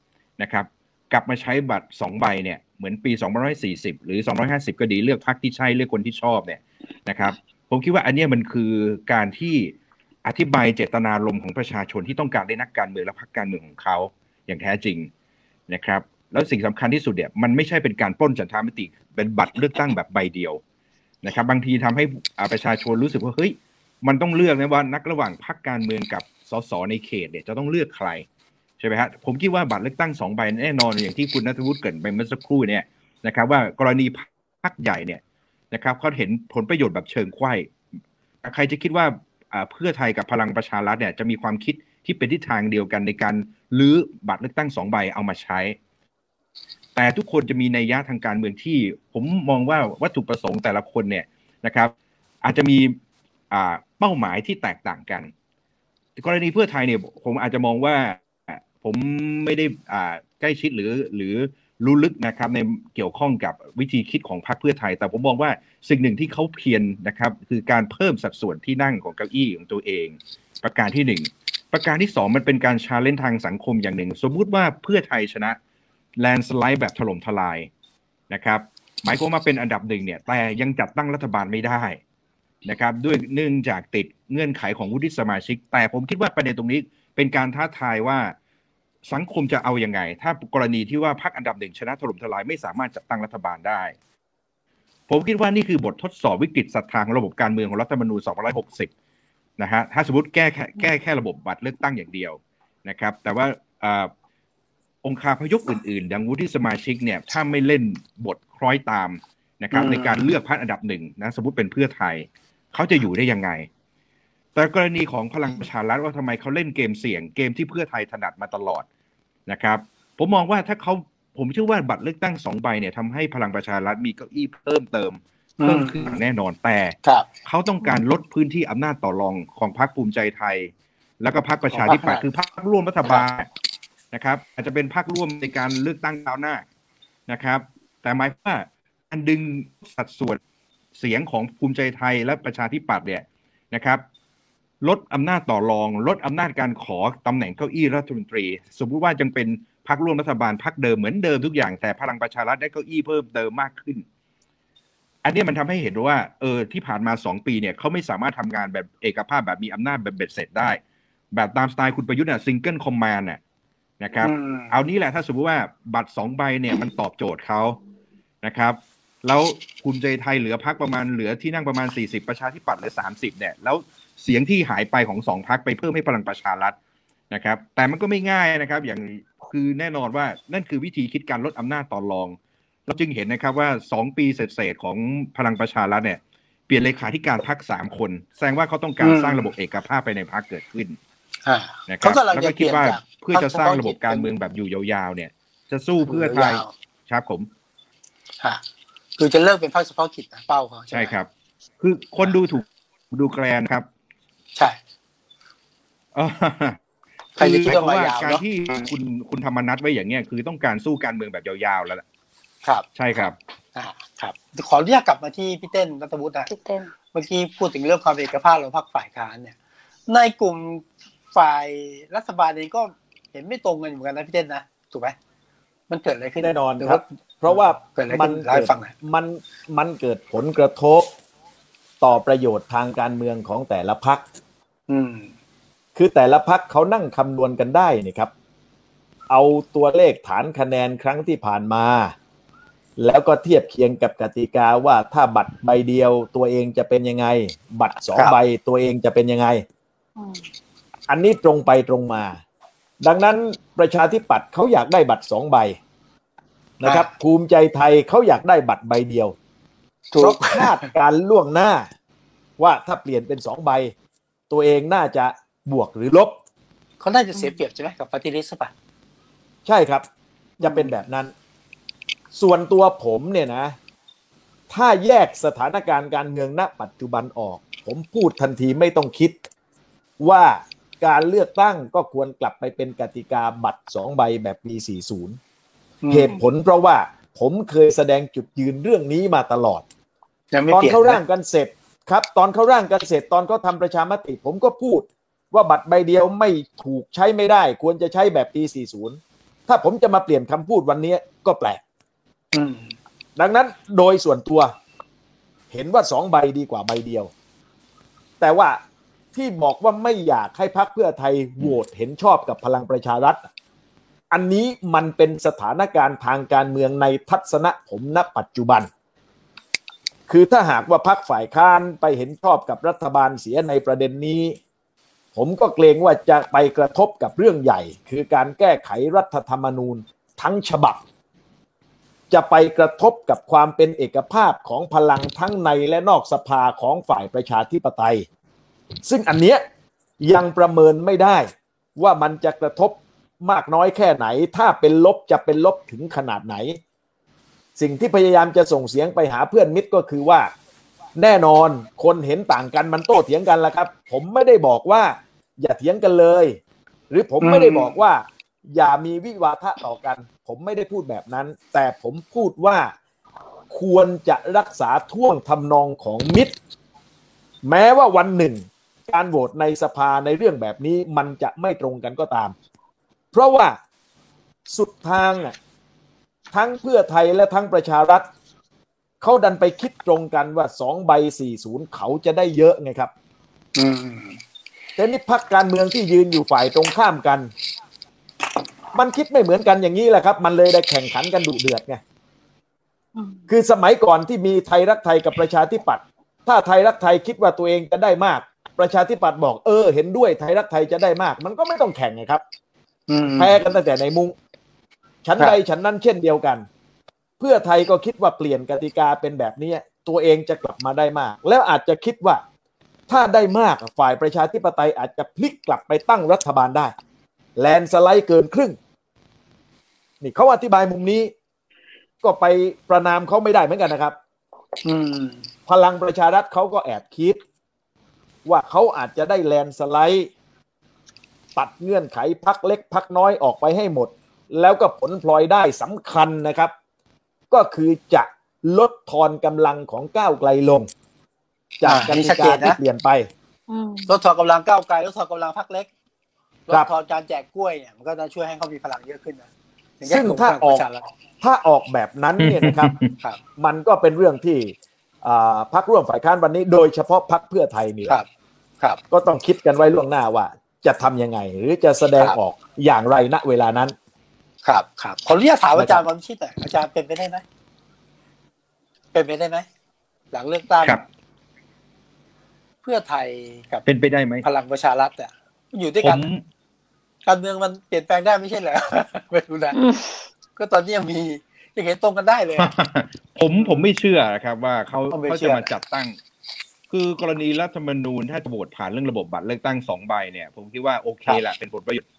นะครับ กลับมาใช้บัตรสองใบเนี่ยเหมือนปี240 หรือ 250 ก็ดีเลือกพรรคที่ใช่เลือกคนที่ชอบเนี่ยนะครับ ผมคิดว่าอันนี้มันคือการที่อธิบายเจตนารมณ์ของประชาชนที่ต้องการได้นักการเมืองและพรรคการเมืองของเขาอย่างแท้จริงนะครับแล้วสิ่งสำคัญที่สุดเนี่ยมันไม่ใช่เป็นการป้นจันทามติ เป็นบัตรเลือกตั้งแบบใบเดียวนะครับ บางทีทำให้ประชาชนรู้สึกว่าเฮ้ยมันต้องเลือกนะว่านักระหว่างพรรคการเมืองกับสสในเขตเนี่ยจะต้องเลือกใคร ใช่ไหมฮะผมคิดว่าบัตรเลือกตั้งสองใบแน่นอนอย่างที่คุณนัทวุฒิเกิดไปเมื่อสักครู่เนี่ยนะครับ ว่ากรณีพรรคใหญ่เนี่ยนะครับเขาเห็นผลประโยชน์แบบเชิงไข้ใครจะคิดว่าอ่าเพื่อไทยกับพลังประชารัฐเนี่ยจะมีความคิดที่เป็นทิศทางเดียวกันในการลื้อบัตรเลือกตั้งสองใบเอามาใช้ แต่ทุกคนจะมีนัยยะทางการเมืองที่ ผมมองว่าวัตถุประสงค์แต่ละคนเนี่ยนะครับ อาจจะมีอ่าเป้าหมายที่แตกต่างกัน กรณีเพื่อไทยเนี่ยผมอาจจะมองว่า ผมไม่ได้อ่าใกล้ชิดหรือหรือรู้ลึกนะครับในเกี่ยวข้องกับวิธีคิดของพรรคเพื่อไทย แต่ผมมองว่าสิ่งหนึ่งที่เขาเพียรนะครับคือการเพิ่มสัดส่วนที่นั่งของเก้าอี้ของตัวเอง ประการที่หนึ่งประการที่สองมันเป็นการชาเลนจ์ทางสังคมอย่างหนึ่ง สมมุติว่าเพื่อไทยชนะแลนสไลด์แบบถล่มทลายนะครับหมายความว่าเป็นอันดับหนึ่งเนี่ยแต่ยังจัดตั้งรัฐบาลไม่ได้นะครับด้วยเนื่องจากติดเงื่อนไขของวุฒิสมาชิก แต่ผมคิดว่าประเด็นตรงนี้เป็นการท้าทายว่า สังคมจะเอาอยัางไง ถ้ากรณีที่ว่าพรรคอันดับหนึ่งชนะถล่มทลายไม่สามารถจัดตั้งรัฐบาลได้ ผมคิดว่านี่คือบททดสอบวิกฤตศรัทธาของระบบการเมืองของรัฐธรรมนูญ260 นะฮะถ้าสมมติแก้แค่แก้แค่ระบบบัตรเลือกตั้งอย่างเดียวนะครับ แต่ว่าอาองค์คาพยพอื่นๆอย่างวุฒิสมาชิกเนี่ยถ้าไม่เล่นบทคล้อยตามนะครับอืมในการเลือกพรรคอันดับหนึ่งนะสมมติเป็นเพื่อไทย เขาจะอยู่ได้ยังไง แต่กรณีของพลังประชารัฐว่าทำไมเขาเล่นเกมเสี่ยงเกมที่เพื่อไทยถนัดมาตลอดนะครับ ผมมองว่าถ้าเขาผมเชื่อว่าบัตรเลือกตั้งสองใบเนี่ยทำให้พลังประชารัฐมีเก้าอี้เพิ่มเติมเพิ่มขึ้นอย่างแน่นอนแต่ครับเขาต้องการลดพื้นที่อำนาจต่อรองของพรรคภูมิใจไทย แล้วก็พรรคประชาธิปัตย์คือพรรคร่วมรัฐบาลนะครับ อาจจะเป็นพรรคร่วมในการเลือกตั้งคราวหน้านะครับ แต่หมายความว่าการดึงสัดส่วนเสียงของภูมิใจไทยและประชาธิปัตย์เนี่ยนะครับ ลดอำนาจต่อรอง ลดอำนาจการขอตำแหน่งเก้าอี้รัฐมนตรี สมมุติว่ายังเป็นพรรคร่วมรัฐบาลพรรคเดิมเหมือนเดิมทุกอย่างแต่พลังประชารัฐได้เก้าอี้เพิ่มเติมมากขึ้น อันเนี้ยมันทำให้เห็นว่าเออที่ผ่านมาสองปีเนี่ยเขาไม่สามารถทำงานแบบเอกภาพแบบมีอำนาจแบบเบ็ดเสร็จได้ แบบตามสไตล์คุณประยุทธ์น่ะ single command น่ะนะครับอืมเอานี้แหละถ้าสมมติว่าบัตรสองใบเนี่ยมันตอบโจทย์เขานะครับแล้วภูมิใจไทยเหลือพรรคประมาณเหลือที่นั่งประมาณ 40 ประชาธิปัตย์เหลือ 30เนี่ยแล้ว เสียงที่หายไปของสองพรรคไปเพิ่มให้พลังประชารัฐนะครับ แต่มันก็ไม่ง่ายนะครับ อย่างคือแน่นอนว่านั่นคือวิธีคิดการลดอำนาจต่อรอง เราจึงเห็นนะครับว่า 2 ปีเศษๆของพลังประชารัฐเนี่ยเปลี่ยนเลขาธิการพักสามคน แสดงว่าเขาต้องการอืมสร้างระบบเอกภาพไปในพักเกิดขึ้นอ่านะครัเขาบกำลังแล้วจะก็คิดว่าเปลี่ยนจากเพื่อจะสร้างระบบการเมืองแบบอยู่ยาวๆเนี่ย จะสู้เพื่อไทยยาวครับผมฮะคือจะเลิกเป็นพรรคเฉพาะกิจนะเป้าเขาใช่ไหมครับ คือคนดูถูกดูแกลนครับ ใช่เออใครจะคิดว่าหมมายาวการเนอะที่คุณคุณธรรมนัทไว้อย่างเงี้ยคือต้องการสู้การเมืองแบบยาวๆแล้วล่ะครับ ใช่ครับอ่าครับ ขออนุญาตกลับมาที่พี่เต้นรัตวุฒินะพี่เต้นเมื่อกี้พูดถึงเรื่องความเอกภาพของพรรคฝ่ายค้านเนี่ย ในกลุ่มฝ่ายรัฐบาลเองก็เห็นไม่ตรงกันเหมือนกันนะพี่เต้นนะถูกไหมมันเกิดอะไรขึ้นแน่นอนหครับ เพราะว่าเกิดอะไรมัขึ้นนเล่าให้ฟังหน่อยมันมันเกิดผลกระทบต่อประโยชน์ทางการเมืองของแต่ละพัก อืม คือแต่ละพักเขานั่งคำนวณกันได้นี่ครับ เอาตัวเลขฐานคะแนนครั้งที่ผ่านมา แล้วก็เทียบเคียงกับกติกาว่าถ้าบัตรใบเดียวตัวเองจะเป็นยังไง บัตรสองครับใบตัวเองจะเป็นยังไงอืมอันนี้ตรงไปตรงมา ดังนั้นประชาธิปัตย์เขาอยากได้บัตรสองใบนะครับ ภูมิใจไทยเขาอยากได้บัตรใบเดียวถูเพราะกคาดการล่วงหน้าว่าถ้าเปลี่ยนเป็นสองใบ ตัวเองน่าจะบวกหรือลบเขาน่าจะเสียเปรียบใช่ไหมกับปฏิริษีป่ะใช่ครับ จะเป็นแบบนั้น ส่วนตัวผมเนี่ยนะ ถ้าแยกสถานการณ์การเมืองณปัจจุบันออก ผมพูดทันทีไม่ต้องคิด ว่าการเลือกตั้งก็ควรกลับไปเป็นกติกาบัตรสองใบแบบปี 40 เหตุผลเพราะว่าผมเคยแสดงจุดยืนเรื่องนี้มาตลอดยังไม่ตอนเปลี่ยนเขาร่างนะกันเสร็จ ครับตอนเขาร่างกันเสร็จตอนเขาทำประชามติ ผมก็พูดว่าบัตรใบเดียวไม่ถูกใช้ไม่ได้ ควรจะใช้แบบปี 40 ถ้าผมจะมาเปลี่ยนคำพูดวันนี้ก็แปลกอืมดังนั้นโดยส่วนตัว เห็นว่าสองใบดีกว่าใบเดียว แต่ว่าที่บอกว่าไม่อยากให้พักเพื่อไทยโหวตเห็นชอบกับพลังประชารัฐ อันนี้มันเป็นสถานการณ์ทางการเมืองในทัศนะผมณปัจจุบัน คือถ้าหากว่าพักฝ่ายค้านไปเห็นชอบกับรัฐบาลเสียในประเด็นนี้ ผมก็เกรงว่าจะไปกระทบกับเรื่องใหญ่ คือการแก้ไขรัฐธรรมนูญทั้งฉบับ จะไปกระทบกับความเป็นเอกภาพของพลังทั้งในและนอกสภาของฝ่ายประชาธิปไตย ซึ่งอันเนี้ยยังประเมินไม่ได้ว่ามันจะกระทบมากน้อยแค่ไหน ถ้าเป็นลบจะเป็นลบถึงขนาดไหน สิ่งที่พยายามจะส่งเสียงไปหาเพื่อนมิตรก็คือว่า แน่นอนคนเห็นต่างกันมันโต้เถียงกันละครับ ผมไม่ได้บอกว่า อย่าเถียงกันเลย หรือผมไม่ได้บอกว่า อย่ามีวิวาทะต่อกัน ผมไม่ได้พูดแบบนั้น แต่ผมพูดว่าควรจะรักษาท่วงทำนองของมิตร แม้ว่าวันหนึ่ง การโหวตในสภาในเรื่องแบบนี้มันจะไม่ตรงกันก็ตาม เพราะว่าสุดทางอะ ทั้งเพื่อไทยและทั้งประชารัฐเขาดันไปคิดตรงกันว่าสองใบสี่ศูนย์เขาจะได้เยอะไงครับอืมแต่นี่พักการเมืองที่ยืนอยู่ฝ่ายตรงข้ามกัน มันคิดไม่เหมือนกันอย่างนี้แหละครับ มันเลยได้แข่งขันกันดุเดือดไงคือสมัยก่อนที่มีไทยรักไทยกับประชาธิปัตย์ถ้าไทยรักไทยคิดว่าตัวเองจะได้มาก ประชาธิปัตย์บอกเออ เห็นด้วยไทยรักไทยจะได้มาก มันก็ไม่ต้องแข่งไงครับอืมแพ้กันตั้งแต่ในมุง้ งฉันใดฉันนั้นเช่นเดียวกัน เพื่อไทยก็คิดว่าเปลี่ยนกติกาเป็นแบบนี้ ตัวเองจะกลับมาได้มาก แล้วอาจจะคิดว่า ถ้าได้มากฝ่ายประชาธิปไตยอาจจะพลิกกลับไปตั้งรัฐบาลได้ แลนด์สไลด์เกินครึ่ง นี่เขาอธิบายมุมนี้ ก็ไปประนามเขาไม่ได้เหมือนกันนะครับอืมพลังประชารัฐเขาก็แอบคิด ว่าเขาอาจจะได้แลนด์สไลด์ ตัดเงื่อนไขพักเล็กพักน้อยออกไปให้หมด แล้วก็ผลพลอยได้สำคัญนะครับ ก็คือจะลดทอนกำลังของก้าวไกลลง จากกอ่านี่ติชัดเจกานนะที่เปลี่ยนไปลดทอนกำลังก้าวไกลลดทอนกำลังพรรคเล็กลครัดบทอนการแจกกล้วยเนี่ยมันก็จะช่วยให้เขามีพลังเยอะขึ้นนะอย่เยซึ่งถ้าออกประชรัฐถ้าออกแบบนั้นเนี่ยนะครับครับมันก็เป็นเรื่องที่อ่าพักร่วมฝ่ายค้านวันนี้ โดยเฉพาะพักเพื่อไทยนี่แหคละรับ ครับ ก็ต้องคิดกันไว้ล่วงหน้าว่า จะทำยังไง หรือจะแสดงครับออกอย่างไรณเวลานั้น ครับครับขออนุญาตถามนะครับอาจารย์ความชิดหน่อยอาจารย์เป็นไปได้ไหมเป็นไปได้ไหมหลังเลือกตั้งครับเพื่อไทยกับเป็นไปได้ไหมพลังประชารัฐอะอยู่ด้วยผกันมการเมืองมันเปลี่ยนแปลงได้ไม่ใช่เหรอไม่รู้นะก็ตอนนี้ยังมียังเห็นตรงกันได้เลยอะผมผมไม่เชื่อครับ ว่าเขาผมไม่เขาเชื่จะอมาจัดตั้ง คือกรณีรัฐธรรมนูญถ้าจะโหวตผ่านเรื่องระบบบัตรเลือกตั้งสองใบเนี่ย ผมคิดว่าโอเคแหละเป็นผลประโยชน์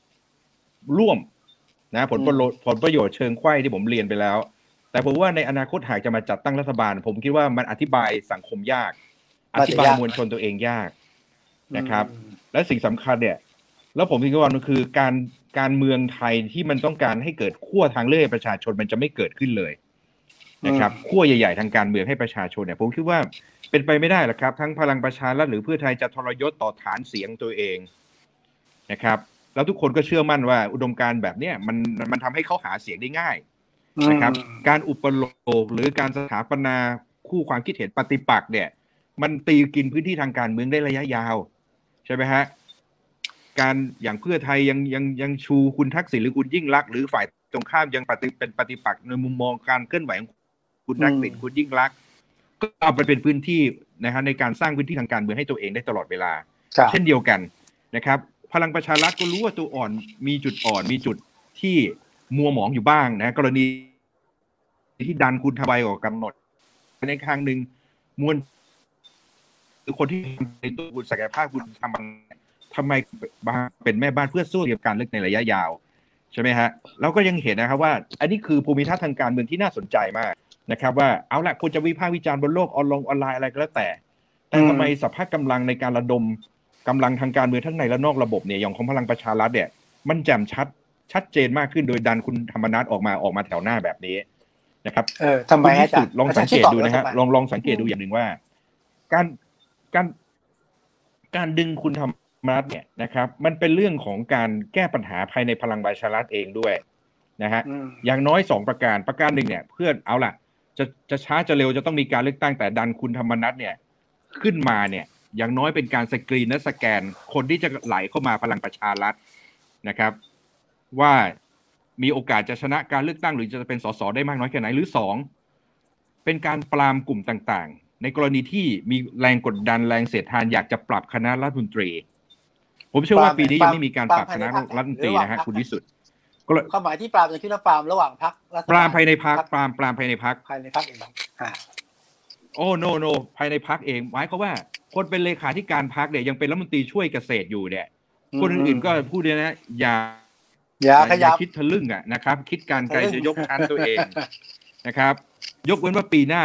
ร่วม นะผลประโยชน์ผลประโยชน์เชิงไขว้ที่ผมเรียนไปแล้ว แต่ผมว่าในอนาคตหากจะมาจัดตั้งรัฐบาล ผมคิดว่ามันอธิบายสังคมยาก อธิบายมวลชนตัวเองยากนะครับอืมและสิ่งสำคัญเนี่ย แล้วผมคิดว่ามันคือการการเมืองไทยที่มันต้องการให้เกิดขั้วทางเลือกให้ประชาชนมันจะไม่เกิดขึ้นเลยนะครับขั้วใหญ่ๆทางการเมืองให้ประชาชนเนี่ยผมคิดว่าเป็นไปไม่ได้หรอกครับ ทั้งพลังประชารัฐหรือเพื่อไทยจะทรยศต่อฐานเสียงตัวเองนะครับ แล้วทุกคนก็เชื่อมั่นว่าอุดมการณ์แบบเนี้ยมันมันทำให้เขาหาเสียงได้ง่ายนะครับ การอุปโลกน์หรือการสถาปนาคู่ความคิดเห็นปฏิปักษ์เนี่ย มันตีกินพื้นที่ทางการเมืองได้ระยะยาว ใช่ไหมฮะการอย่างเพื่อไทยยังยังยังชูคุณทักษิณหรือคุณยิ่งรักษณ์หรือฝ่ายตรงข้ามยังปฏิเป็นปฏิปักษ์ในมุมมองการเคลื่อนไหวของคุณทักษิณอืมคุณยิ่งรักษณ์ก็เอาไปเป็นพื้นที่นะฮะในการสร้างพื้นที่ทางการเมืองให้ตัวเองได้ตลอดเวลาครับเช่นเดียวกันนะครับ พลังประชารัฐก็รู้ว่าตัวอ่อนมีจุดอ่อนมีจุดที่มัวหมองอยู่บ้างนะ กรณีที่ดันคุณทำไวกว่ากำหนด ในทางหนึ่งมวลหรือคนที่ในตัวคุณศักยภาพคุณทำมันทำไมมาเป็นแม่บ้านเพื่อสู้กับการเลือกในระยะยาว ใช่ไหมฮะเราก็ยังเห็นนะครับว่า อันนี้คือภูมิทัศน์ทางการเมืองที่น่าสนใจมากนะครับ ว่าเอาละคุณจะวิพากษ์วิจารณ์บนโลกออนไลน์ออนไลน์อะไรก็แล้วแต่ แต่ทำไมสภาพกำลังในการระดม กำลังทางการเมืองทั้งในและนอกระบบเนี่ยอย่างของพลังประชารัฐเนี่ยมันแจ่มชัดชัดเจนมากขึ้นโดยดันคุณธรรมนัฐออกมาออกมาแถวหน้าแบบนี้นะครับเออทำไมคุณวิอาจาสุรทย์ธ์ลองสังเกตดูนะฮะอาจารย์ช่วยตอบลองลองสังเกตดูอย่างหนึ่งว่า การการการดึงคุณธรรมนัฐเนี่ยนะครับ มันเป็นเรื่องของการแก้ปัญหาภายในพลังประชารัฐเองด้วยนะฮะอืมอย่างน้อยสองประการประการหนึ่งเนี่ย เพื่อนเอาล่ะ จะจะช้าจะเร็วจะต้องมีการเลือกตั้งแต่ดันคุณธรรมนัฐเนี่ย ขึ้นมาเนี่ย อย่างน้อยเป็นการสกรีนและสแกน คนที่จะไหลเข้ามาพลังประชารัฐนะครับ ว่ามีโอกาสจะชนะการเลือกตั้งหรือจะเป็นสสได้มากน้อยแค่ไหนหรือสองเป็นการปรามกลุ่มต่างๆ ในกรณีที่มีแรงกดดันแรงเสียดทานอยากจะปรับคณะรัฐมนตรี ผมเชื่อว่าปีนี้ยังไม่มีการปรับคณะรัฐมนตรีนะฮะคุณวิสุทธ์ก็เลยความหมายที่ปรามจะคิดว่าปรามระหว่างพรรครัฐบลปรามภายในพักปรามปรามภายในพักภายในพรรคเองอ่า โอ้โนโนภายในพักเองหมายความว่า คนเป็นเลขาธิการพักเนี่ยยังเป็นรัฐมนตรีช่วยเกษตรอยู่เนี่ยคนอื่นๆก็พูดเลยนะอย่าอย่าขยับคิดทะลึ่งอะนะครับ คิดการไกลทะลึ่งจะยกชั้นตัวเองนะครับ ยกเว้นว่าปีหน้า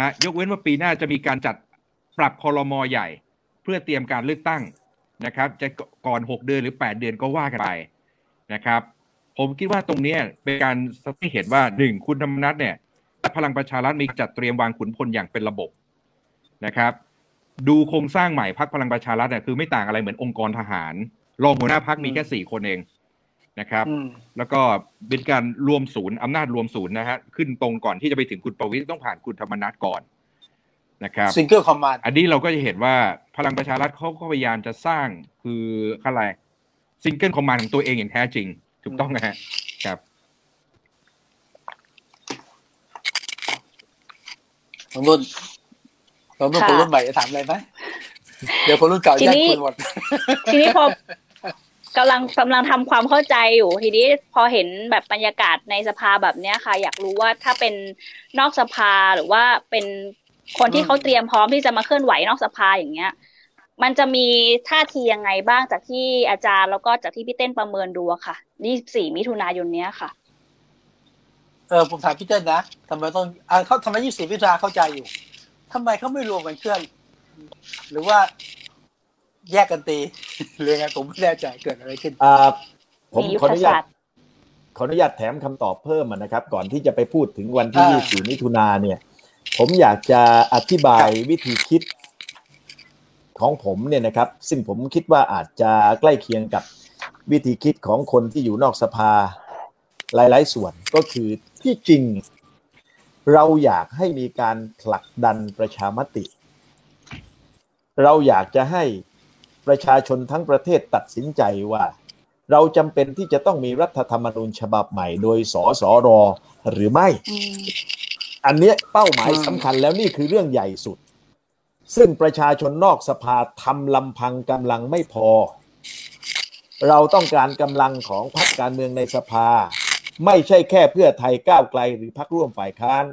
ฮะยกเว้นว่าปีหน้าจะมีการจัดปรับคอรมอใหญ่ เพื่อเตรียมการเลือกตั้งนะครับ จะก่อนหกเดือนหรือแปดเดือนก็ว่ากันไปนะครับ ผมคิดว่าตรงเนี้ยเป็นการสะท้อนเห็นว่าหนึ่งคุณธรรมนัสเนี่ย พลังประชารัฐมีจัดเตรียมวางขุนพลอย่างเป็นระบบนะครับ ดูโครงสร้างใหม่พรรคพลังประชารัฐเนี่ยคือไม่ต่างอะไรเหมือนองค์กรทหาร รองหัวหน้าพรรคมีแค่สี่คนเองนะครับอืมแล้วก็เป็นการรวมศูนย์อำนาจรวมศูนย์นะฮะขึ้นตรงก่อนที่จะไปถึงคุณประวิตรต้องผ่านคุณธรรมนัสก่อนนะครับ single command อันนี้เราก็จะเห็นว่าพลังประชารัฐเขาก็พยายามจะสร้างคืออะไร single command ของตัวเองอย่างแท้จริง ถูกต้องนะฮะ ครับของรุ่นของรุ่นค่ะคนรุ่นใหม่จะถามอะไรไหมเดี๋ยวคนรุ่นเก่าทีแย่งนี้คุยหมดทีนี้พอกำลังกำลังทำความเข้าใจอยู่ทีนี้พอเห็นแบบบรรยากาศในสภาแบบเนี้ยค่ะ อยากรู้ว่าถ้าเป็นนอกสภาหรือว่าเป็นคนที่อืมเขาเตรียมพร้อมที่จะมาเคลื่อนไหวนอกสภาอย่างเงี้ย มันจะมีท่าทียังไงบ้างจากที่อาจารย์แล้วก็จากที่พี่เต้นประเมินดูอะค่ะ 24 มิถุนายนเนี้ยค่ะ เออผมถามพี่เต้นนะทำไมต้องอ่าเขาทำไมยี่สิบพิธาเข้าใจอยู่ทำไมเขาไม่รวมกันเคลื่อนหรือว่าแยกกันตีหรือไงผมไม่แน่ใจเกิดอะไรขึ้นอ่าผมมียุทขอธอนุญาศาสตตร์ขออนุญาตแถมคำตอบเพิ่มอะนะครับ ก่อนที่จะไปพูดถึงวันที่อ่า24มิถุนาเนี่ย ผมอยากจะอธิบายวิธีคิดของผมเนี่ยนะครับ ซึ่งผมคิดว่าอาจจะใกล้เคียงกับวิธีคิดของคนที่อยู่นอกสภาหลาย ๆ ส่วนก็คือ ที่จริง เราอยากให้มีการผลักดันประชามติ เราอยากจะให้ประชาชนทั้งประเทศตัดสินใจว่า เราจำเป็นที่จะต้องมีรัฐธรรมนูญฉบับใหม่ โดยสสรหรือไม่อืมอันเนี้ยเป้าหมายอืมสำคัญแล้วนี่คือเรื่องใหญ่สุด ซึ่งประชาชนนอกสภาทำลำพังกำลังไม่พอ เราต้องการกำลังของพรรคการเมืองในสภา ไม่ใช่แค่เพื่อไทยก้าวไกลหรือพรรคร่วมฝ่ายค้าน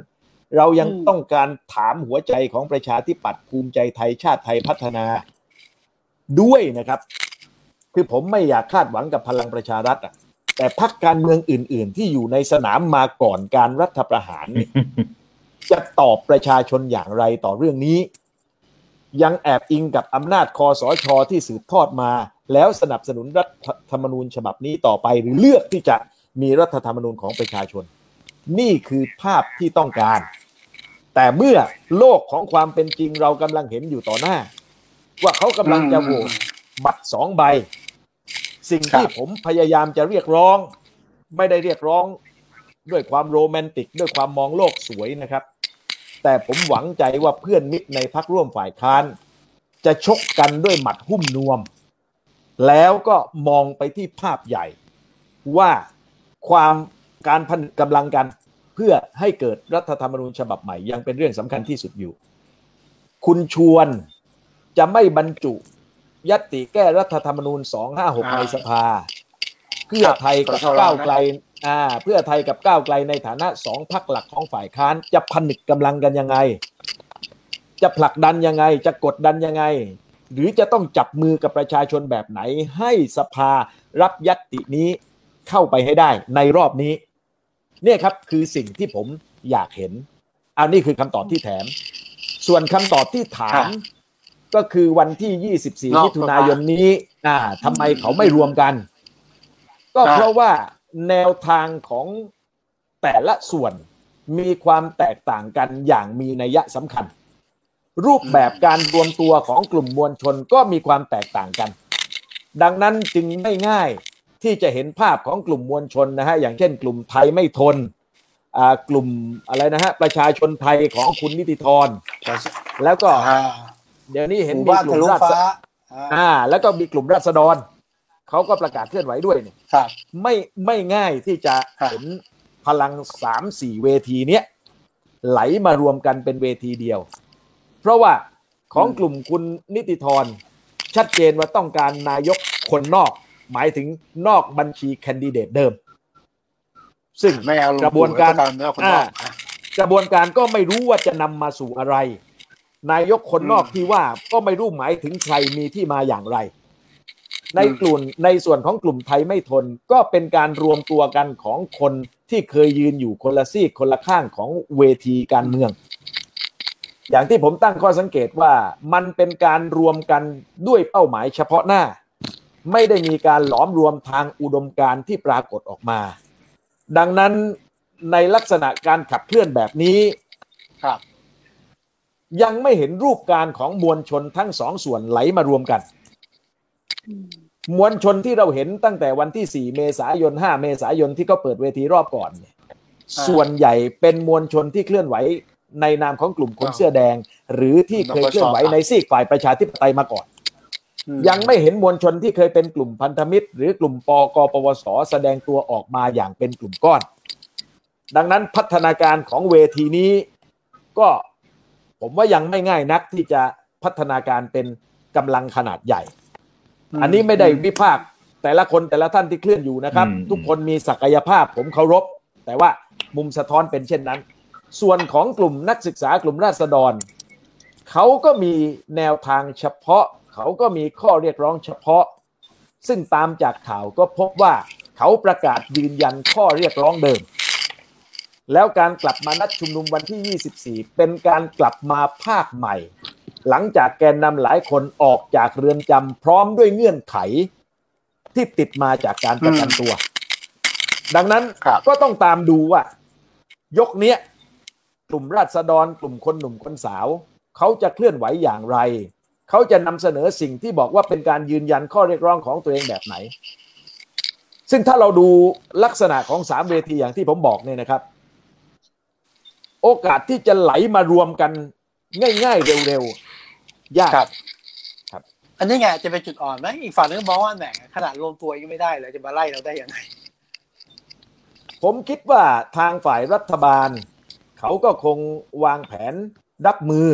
เรายังอืมต้องการถามหัวใจของประชาธิปัตย์ภูมิใจไทยชาติไทยพัฒนาด้วยนะครับ คือผมไม่อยากคาดหวังกับพลังประชารัฐอะแต่พรรคการเมืองอื่น ๆ ที่อยู่ในสนามมาก่อนการรัฐประหารเนี่ยจะตอบประชาชนอย่างไรต่อเรื่องนี้ ยังแอบอิงกับอำนาจคอสชที่สืบทอดมา แล้วสนับสนุนรัฐธรรมนูญฉบับนี้ต่อไปหรือเลือกที่จะ มีรัฐธรรมนูญของประชาชน นี่คือภาพที่ต้องการ แต่เมื่อโลกของความเป็นจริงเรากำลังเห็นอยู่ต่อหน้า ว่าเขากำลังจะโหวตบัตรสองใบ สิ่งที่ผมพยายามจะเรียกร้อง ไม่ได้เรียกร้องด้วยความโรแมนติก ด้วยความมองโลกสวยนะครับ แต่ผมหวังใจว่าเพื่อนมิตรในพักร่วมฝ่ายค้าน จะชกกันด้วยหมัดหุ้มนวม แล้วก็มองไปที่ภาพใหญ่ว่า ความการพันกำลังกันเพื่อให้เกิดรัฐธรรมนูญฉบับใหม่ ยังเป็นเรื่องสำคัญที่สุดอยู่ คุณชวนจะไม่บรรจุยตติแก้รัฐธรรมนูญ 256 ในสภา เพื่อไทยกับก้าวไกลอ่าเพื่อไทยกับก้าวไกลในฐานะสองพักหลักของฝ่ายค้านจะผนึกกำลังกันยังไง จะผลักดันยังไง จะกดดันยังไง หรือจะต้องจับมือกับประชาชนแบบไหน ให้สภารับยัตตินี้ เข้าไปให้ได้ในรอบนี้ เนี่ยครับคือสิ่งที่ผมอยากเห็นอันนี้คือคำตอบที่แถม ส่วนคำตอบที่ถามก็คือวันที่น24อกมิถุนายนนี้อ่าทำไมเขาไม่รวมกัน ก็อ่าเพราะว่าแนวทางของแต่ละส่วนมีความแตกต่างกันอย่างมีนัยสำคัญ รูปแบบการรวมตัวของกลุ่มมวลชนก็มีความแตกต่างกัน ดังนั้นจึงไม่ง่าย ที่จะเห็นภาพของกลุ่มมวลชนนะฮะอย่างเช่น กลุ่มไทยไม่ทนอ่ากลุ่มอะไรนะฮะประชาชนไทยของคุณนิติธรแล้วก็อ่าเดี๋ยวนี้หเห็นมู่มีบ้านกลุ่ทะมลุราษฟ้าอ่าอ่า แล้วก็มีกลุ่มราษฎรเขาก็ประกาศเคลื่อนไหวด้วยเนี่ยครับไม่ไม่ง่ายที่จะครับเห็นพลังสามสี่เวทีเนี้ยไหลมารวมกันเป็นเวทีเดียว เพราะว่าของกลุ่มคุณนิติธรชัดเจนว่าต้องการนายกคนนอก หมายถึงนอกบัญชีแคนดิเดตเดิม ซึ่งไม่เอาลุงกระบวนการตู่แล้วไม่เอาคนนอกอ่าอะกระบวนการก็ไม่รู้ว่าจะนำมาสู่อะไร นายกคนนอกที่ว่าก็ไม่รู้หมายถึงใครมีที่มาอย่างไร ในกลุ่มในส่วนของกลุ่มไทยไม่ทน ก็เป็นการรวมตัวกันของคนที่เคยยืนอยู่คนละซีกคนละข้างของเวทีการเมืองอย่างที่ผมตั้งข้อสังเกตว่ามันเป็นการรวมกันด้วยเป้าหมายเฉพาะหน้า ไม่ได้มีการหลอมรวมทางอุดมการณ์ที่ปรากฏออกมา ดังนั้นในลักษณะการขับเคลื่อนแบบนี้ครับ ยังไม่เห็นรูปการของมวลชนทั้งสองส่วนไหลมารวมกัน มวลชนที่เราเห็นตั้งแต่วันที่ 4 เมษายน 5 เมษายนที่เขาเปิดเวทีรอบก่อนเนี่ยอ่าส่วนใหญ่เป็นมวลชนที่เคลื่อนไหวในนามของกลุ่มคนเสื้อแดง หรือที่เคยเคลื่อนไหวในซีกฝ่ายประชาธิปไตยมาก่อนอืม ยังไม่เห็นมวลชนที่เคยเป็นกลุ่มพันธมิตร หรือกลุ่มปกปวส แสดงตัวออกมาอย่างเป็นกลุ่มก้อน ดังนั้นพัฒนาการของเวทีนี้ ก็ผมว่ายังไม่ง่ายนักที่จะพัฒนาการเป็นกำลังขนาดใหญ่ อันนี้ไม่ได้วิพากษ์แต่ละคนแต่ละท่านที่เคลื่อนอยู่นะครับอืมทุกคนมีศักยภาพผมเคารพ แต่ว่ามุมสะท้อนเป็นเช่นนั้น ส่วนของกลุ่มนักศึกษากลุ่มราษฎรเขาก็มีแนวทางเฉพาะ เขาก็มีข้อเรียกร้องเฉพาะ ซึ่งตามจากข่าวก็พบว่าเขาประกาศยืนยันข้อเรียกร้องเดิม แล้วการกลับมานัดชุมนุมวันที่ 24 เป็นการกลับมาภาคใหม่ หลังจากแกนนำหลายคนออกจากเรือนจำพร้อมด้วยเงื่อนไข ที่ติดมาจากการประกันตัว ดังนั้นครับก็ต้องตามดูว่า ยกเนี้ยกลุ่มราษฎรกลุ่มคนหนุ่มคนสาว เขาจะเคลื่อนไหวอย่างไร เขาจะนำเสนอสิ่งที่บอกว่าเป็นการยืนยันข้อเรียกร้องของตัวเองแบบไหน ซึ่งถ้าเราดูลักษณะของสามเวทีอย่างที่ผมบอกเนี่ยนะครับ โอกาสที่จะไหลมารวมกันง่ายๆเร็วๆยากครับครับ อันนี้ไงจะเป็นจุดอ่อนไหมอีกฝั่งนึงมองว่าแหมขนาดรวมตัวยังไม่ได้เลยจะมาไล่เราได้ยังไง ผมคิดว่าทางฝ่ายรัฐบาล เขาก็คงวางแผนรับมือ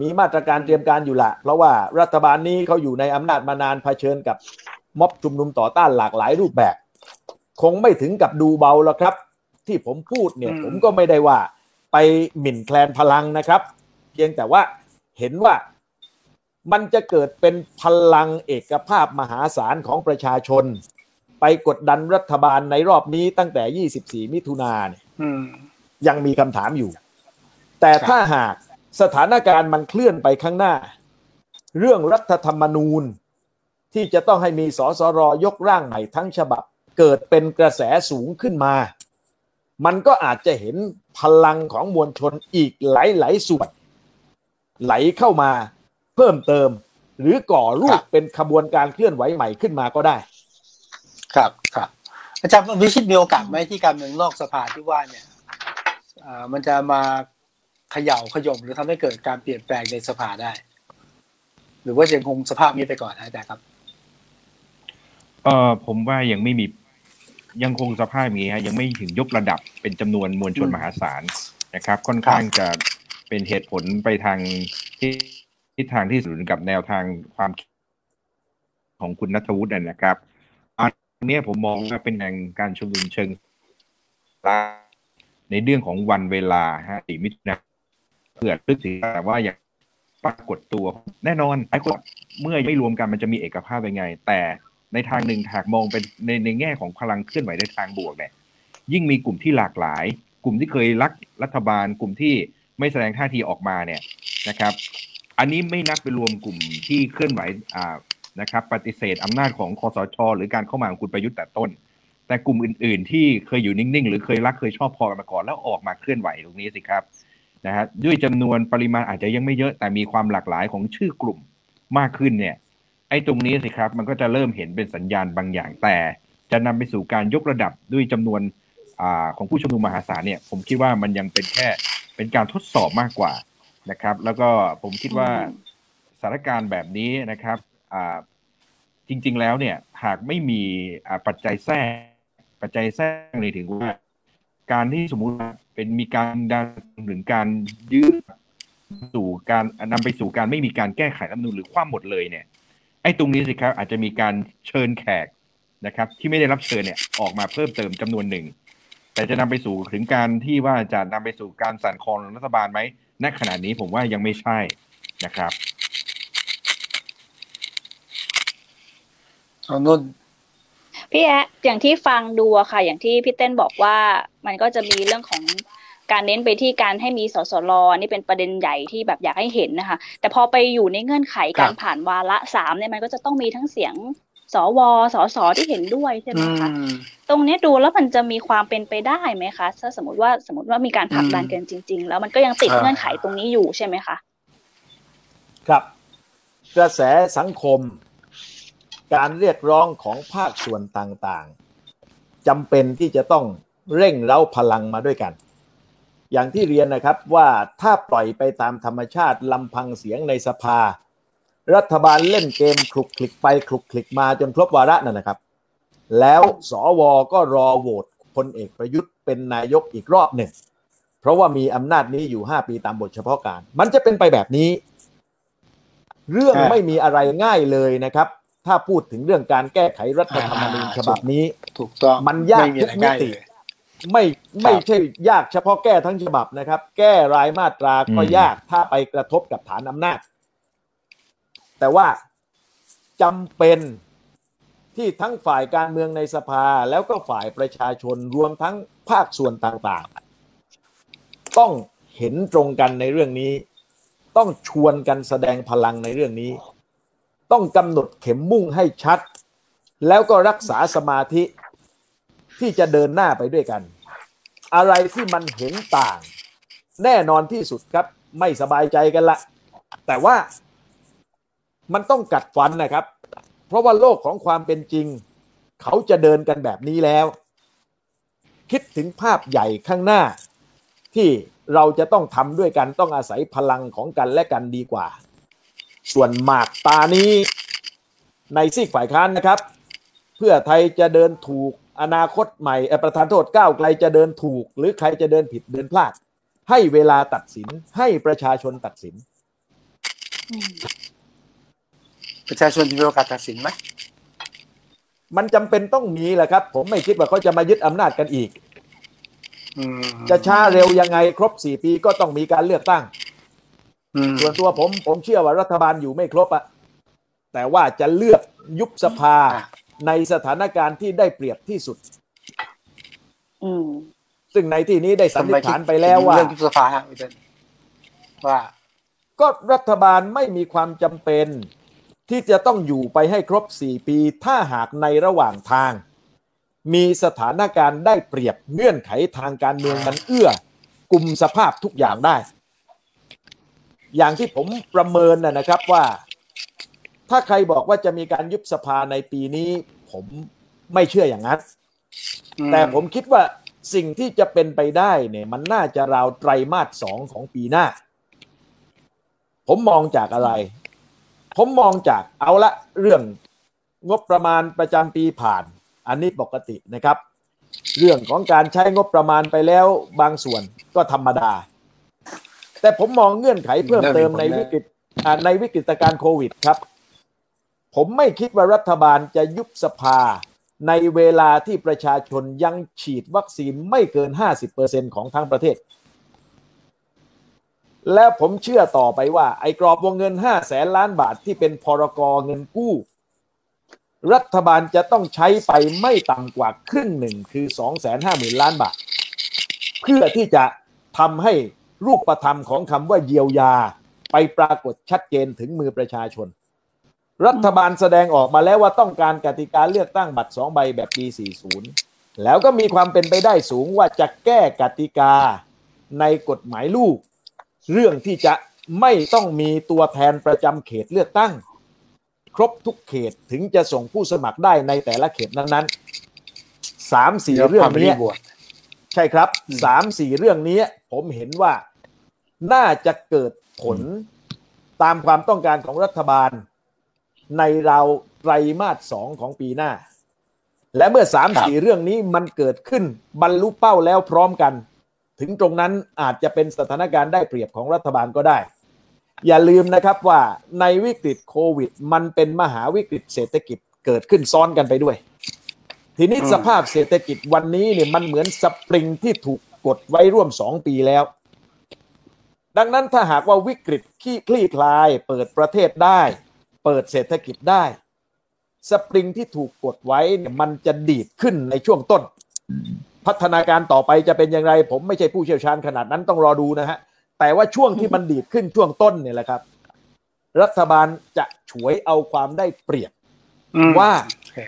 มีมาตรการเตรียมการอยู่ละ เพราะว่ารัฐบาลนี้เขาอยู่ในอำนาจมานานเผชิญกับม็อบชุมนุมต่อต้านหลากหลายรูปแบบ คงไม่ถึงกับดูเบาแล้วครับ ที่ผมพูดเนี่ยอืมผมก็ไม่ได้ว่า ไปหมิ่นแคลนพลังนะครับ เพียงแต่ว่าเห็นว่ามันจะเกิดเป็นพลังเอกภาพมหาศาลของประชาชน ไปกดดันรัฐบาลในรอบนี้ตั้งแต่ 24 มิถุนาเนี่ยอืมยังมีคำถามอยู่ แต่ครับถ้าหาก สถานการณ์มันเคลื่อนไปข้างหน้า เรื่องรัฐธรรมนูญ ที่จะต้องให้มีสสรยกร่างใหม่ทั้งฉบับ เกิดเป็นกระแสสูงขึ้นมา มันก็อาจจะเห็นพลังของมวลชนอีกหลายๆส่วน ไหลเข้ามาเพิ่มเติม หรือก่อรูปเป็นขบวนการเคลื่อนไหวใหม่ขึ้นมาก็ได้ ครับครับอาจารย์วิชิตมีโอกาสไหมที่การเมืองนอกสภาที่ว่าเนี่ยอ่ามันจะมา เขย่าขย่มหรือทำให้เกิดการเปลี่ยนแปลงในสภาได้ หรือว่ายังคงสภาพนี้ไปก่อนนะอาจารย์ครับ เออผมว่ายังไม่มียังคงสภาพนี้ฮะยังไม่ถึงยกระดับเป็นจำนวนมวลชนมหาศาลนะครับ ค่อนข้างจะเป็นเหตุผลไปทางที่ทิศทางที่สวนกับแนวทางความคิดของคุณนัทวุฒินะครับอันนี้ผมมองว่าเป็นแนวการชุมนุมเชิงในเรื่องของวันเวลาฮะสี่มิถุนายน เพื่อลึกถึงแต่ว่าอย่างปรากฏตัว แน่นอนไอ้คนเมื่อไม่รวมกันมันจะมีเอกภาพยังไง แต่ในทางหนึ่งหากมองเป็นในในแง่ของพลังเคลื่อนไหวในทางบวกเนี่ยยิ่งมีกลุ่มที่หลากหลาย กลุ่มที่เคยรักรัฐบาล กลุ่มที่ไม่แสดงท่าทีออกมาเนี่ยนะครับ อันนี้ไม่นับไปรวมกลุ่มที่เคลื่อนไหวอ่านะครับ ปฏิเสธอำนาจของคอสช หรือการเข้ามาของคุณประยุทธ์แต่ต้น แต่กลุ่มอื่น ๆ ที่เคยอยู่นิ่ง ๆ หรือเคยรักเคยชอบพอกันมาก่อนแล้วออกมาเคลื่อนไหวตรงนี้สิครับ นะฮะด้วยจำนวนปริมาณอาจจะยังไม่เยอะแต่มีความหลากหลายของชื่อกลุ่มมากขึ้นเนี่ยไอ้ตรงนี้สิครับมันก็จะเริ่มเห็นเป็นสัญญาณบางอย่าง แต่จะนำไปสู่การยกระดับด้วยจำนวนอของผู้ชุมนุมมหาศาลเนี่ยผมคิดว่ามันยังเป็นแค่เป็นการทดสอบมากกว่านะครับ แล้วก็ผมคิดว่าสถานการณ์แบบนี้นะครับจริง ๆ แล้วเนี่ยหากไม่มีปัจจัยแทรกปัจจัยแทรกในถึงว่า การที่สมมุติ เป็นมีการดันหรือการยื้อสู่การนำไปสู่การไม่มีการแก้ไขรัฐมนูญหรือคว่ำหมดเลยเนี่ย ไอ้ตรงนี้สิครับ อาจจะมีการเชิญแขกนะครับ ที่ไม่ได้รับเชิญเนี่ยออกมาเพิ่มเติมจำนวนหนึ่ง แต่จะนำไปสู่ถึงการที่ว่าจะนำไปสู่การสั่นคลอนรัฐบาลไหมณขณะนี้ผมว่ายังไม่ใช่นะครับเอานุ่น พี่แอะอย่างที่ฟังดูอะค่ะ อย่างที่พี่เต้นบอกว่ามันก็จะมีเรื่องของการเน้นไปที่การให้มีสสรนี่เป็นประเด็นใหญ่ที่แบบอยากให้เห็นนะคะ แต่พอไปอยู่ในเงื่อนไขการผ่านวาระสามเนี่ยมันก็จะต้องมีทั้งเสียงสวสสที่เห็นด้วยใช่ไหมอืคะมตรงเนี้ยดูแล้วมันจะมีความเป็นไปได้ไหมคะถ้าสมมติว่าสมมติว่ามีการผลักดันอืมกันจริง ๆ แล้วมันก็ยังติดอ่าเงื่อนไขตรงนี้อยู่ใช่ไหมคะ ครับ กระแสสังคม การเรียกร้องของภาคส่วนต่างๆจำเป็นที่จะต้องเร่งเร้าพลังมาด้วยกัน อย่างที่เรียนนะครับว่าถ้าปล่อยไปตามธรรมชาติลำพังเสียงในสภา รัฐบาลเล่นเกมคลุกคลิกไปคลุกคลิกมาจนครบวาระนั่นนะครับ แล้วสวก็รอโหวตพลเอกประยุทธ์เป็นนายกอีกรอบหนึ่ง เพราะว่ามีอำนาจนี้อยู่ 5 ปีตามบทเฉพาะการ มันจะเป็นไปแบบนี้ เรื่องไม่มีอะไรง่ายเลยนะครับ ถ้าพูดถึงเรื่องการแก้ไขรัฐธรรมนูญอ่าฉบับนี้ ถูกต้องมันยากไม่มีอะไรง่ายทุกมิติเลยไม่ไม่ใช่ยากเฉพาะแก้ทั้งฉบับนะครับ แก้รายมาตราก็อืมยากถ้าไปกระทบกับฐานอำนาจ แต่ว่าจำเป็นที่ทั้งฝ่ายการเมืองในสภาแล้วก็ฝ่ายประชาชนรวมทั้งภาคส่วนต่างๆ ต้องเห็นตรงกันในเรื่องนี้ ต้องชวนกันแสดงพลังในเรื่องนี้ ต้องกำหนดเข็มมุ่งให้ชัด แล้วก็รักษาสมาธิที่จะเดินหน้าไปด้วยกัน อะไรที่มันเห็นต่าง แน่นอนที่สุดครับ ไม่สบายใจกันละ แต่ว่ามันต้องกัดฟันนะครับ เพราะว่าโลกของความเป็นจริง เขาจะเดินกันแบบนี้แล้ว คิดถึงภาพใหญ่ข้างหน้า ที่เราจะต้องทำด้วยกันต้องอาศัยพลังของกันและกันดีกว่า ส่วนหมากตานี้ในซีกฝ่ายค้านนะครับ เพื่อไทยจะเดินถูกอนาคตใหม่เอ่อประธานโทษก้าวไกลจะเดินถูก หรือใครจะเดินผิดเดินพลาด ให้เวลาตัดสินให้ประชาชนตัดสิน ประชาชนจะมีโอกาสตัดสินไหมมันจำเป็นต้องมีแหละครับ ผมไม่คิดว่าเขาจะมายึดอำนาจกันอีกอืมจะช้าเร็วยังไงครบสี่ปีก็ต้องมีการเลือกตั้งอืม ส่วนตัวผมผมเชื่อว่ารัฐบาลอยู่ไม่ครบอะแต่ว่าจะเลือกยุบสภาอะในสถานการณ์ที่ได้เปรียบที่สุดอืมซึ่งในที่นี้ได้สันนิษฐานไปแล้วว่าเรื่องยุบสภาฮะพี่เต้นว่า ก็รัฐบาลไม่มีความจำเป็น ที่จะต้องอยู่ไปให้ครบ4ปี ถ้าหากในระหว่างทาง มีสถานการณ์ได้เปรียบเงื่อนไขทางการเมืองมันเอื้อกลุ่มสภาพทุกอย่างได้ อย่างที่ผมประเมินนะนะครับว่า ถ้าใครบอกว่าจะมีการยุบสภาในปีนี้ ผมไม่เชื่ออย่างนั้นอืแต่ผมคิดว่าสิ่งที่จะเป็นไปได้เนี่ยมันน่าจะราวไตรมาสสองของปีหน้า ผมมองจากอะไร ผมมองจากเอาละเรื่องงบประมาณประจำปีผ่าน อันนี้ปกตินะครับ เรื่องของการใช้งบประมาณไปแล้วบางส่วนก็ธรรมดา แต่ผมมองเงื่อนไขเพิ่มเติมในวิกฤตอ่าในวิกฤตการณ์โควิดครับ ผมไม่คิดว่ารัฐบาลจะยุบสภาในเวลาที่ประชาชนยังฉีดวัคซีนไม่เกิน 50%ของทั้งประเทศ แล้วผมเชื่อต่อไปว่า ไอ้กรอบวงเงิน 5 แสนล้านบาทที่เป็นพรกเงินกู้ รัฐบาลจะต้องใช้ไปไม่ต่ำกว่าครึ่งหนึ่งคือ 2 5 0 0 0 0 ล้านบาท เพื่อที่จะทำให้ รูปธรรมของคำว่าเยียวยาไปปรากฏชัดเจนถึงมือประชาชน รัฐบาลแสดงออกมาแล้วว่าต้องการกติกาเลือกตั้งบัตรสองใบแบบปี 40 แล้วก็มีความเป็นไปได้สูงว่าจะแก้กติกาในกฎหมายลูก เรื่องที่จะไม่ต้องมีตัวแทนประจำเขตเลือกตั้ง ครบทุกเขตถึงจะส่งผู้สมัครได้ในแต่ละเขตนั้นๆสามสี่เรื่องความไม่เนี้ได้ยบวช ใช่ครับอืมสามสี่เรื่องนี้ผมเห็นว่าน่าจะเกิดผลตามความต้องการของรัฐบาล ในราวไตรมาสสองของปีหน้า และเมื่อสามสี่เรื่องนี้มันเกิดขึ้นบรรลุเป้าแล้วพร้อมกัน ถึงตรงนั้นอาจจะเป็นสถานการณ์ได้เปรียบของรัฐบาลก็ได้ อย่าลืมนะครับว่าในวิกฤตโควิด มันเป็นมหาวิกฤตเศรษฐกิจเกิดขึ้นซ้อนกันไปด้วย ทีนี้อืมสภาพเศรษฐกิจวันนี้เนี่ยมันเหมือนสปริงที่ถูกกดไว้ร่วมสองปีแล้ว ดังนั้นถ้าหากว่าวิกฤตขี้คลี่คลาย เปิดประเทศได้ เปิดเศรษฐกิจได้ สปริงที่ถูกกดไว้เนี่ยมันจะดีดขึ้นในช่วงต้น พัฒนาการต่อไปจะเป็นอย่างไร ผมไม่ใช่ผู้เชี่ยวชาญขนาดนั้นต้องรอดูนะฮะแต่ว่าช่วงที่มันดีดขึ้นช่วงต้นเนี่ยแหละครับ รัฐบาลจะฉวยเอาความได้เปรียบอืมว่าโอเค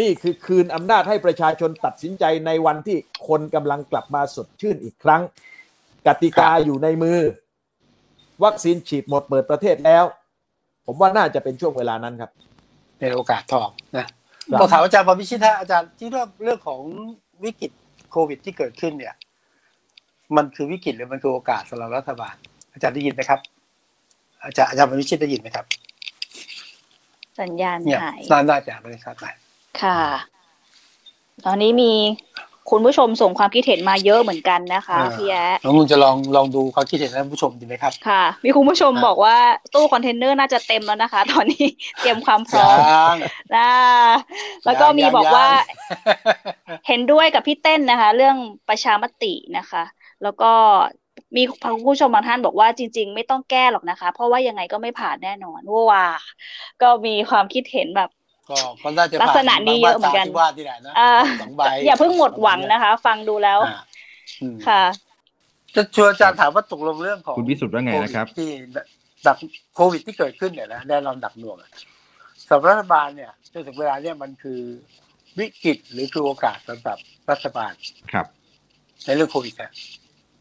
นี่คือคืนอำนาจให้ประชาชนตัดสินใจในวันที่คนกำลังกลับมาสดชื่นอีกครั้ง กติกาอยู่ในมือ วัคซีนฉีดหมดเปิดประเทศแล้ว ผมว่าน่าจะเป็นช่วงเวลานั้นครับเป็นโอกาสทองนะครับก็ถามอาจารย์ปวิชิตฮะอาจารย์ที่เรื่องเรื่องของวิกฤตโควิดที่เกิดขึ้นเนี่ย มันคือวิกฤตหรือมันคือโอกาสสำหรับรัฐบาล อาจารย์ได้ยินไหมครับ อาจารย์อาจารย์ปวิชิตได้ยินไหมครับ สัญญาณเนี่ยหายน่าน่าจะไม่ครับ ค่ะ ตอนนี้มีคุณผู้ชมส่งความคิดเห็นมาเยอะเหมือนกันนะคะพี่แอ๊ะน้องนุ่นจะลองลองดูความคิดเห็นท่านผู้ชมดีไหมครับค่ะ มีคุณผู้ชมอะบอกว่าตู้คอนเทนเนอร์น่าจะเต็มแล้วนะคะ ตอนนี้เตรียมความพร้อมยังนะแล้วก็มียังบอกว่ายังเห็นด้วยกับพี่เต้นนะคะ เรื่องประชามตินะคะ แล้วก็มีคุณผู้ชมบางท่านบอกว่าจริง ๆ ไม่ต้องแก้หรอกนะคะ เพราะว่ายังไงก็ไม่ผ่านแน่นอนว้าก็มีความคิดเห็นแบบ ก็ก็น่าจะลักษณะนี้เยอะเหมือนกันบางมาตราที่ว่าที่ไหนนะอ่าสองใบอย่าเพิ่งหมดหวังนะคะ ฟังดูแล้วอ่าอืมค่ะจะชวนอาจารย์ถามว่าตกลงเรื่องของคุณวิสุทธ์ว่าไงนะครับโวิดที่ดักโควิดที่เกิดขึ้นเนี่ยนะแน่นอนดักหน่วงอะสำหรับรัฐบาลเนี่ยจนถึงเวลาเนี่ยมันคือวิกฤตหรือคือโอกาสสำหรับรัฐบาลครับ ในเรื่องโควิดนะ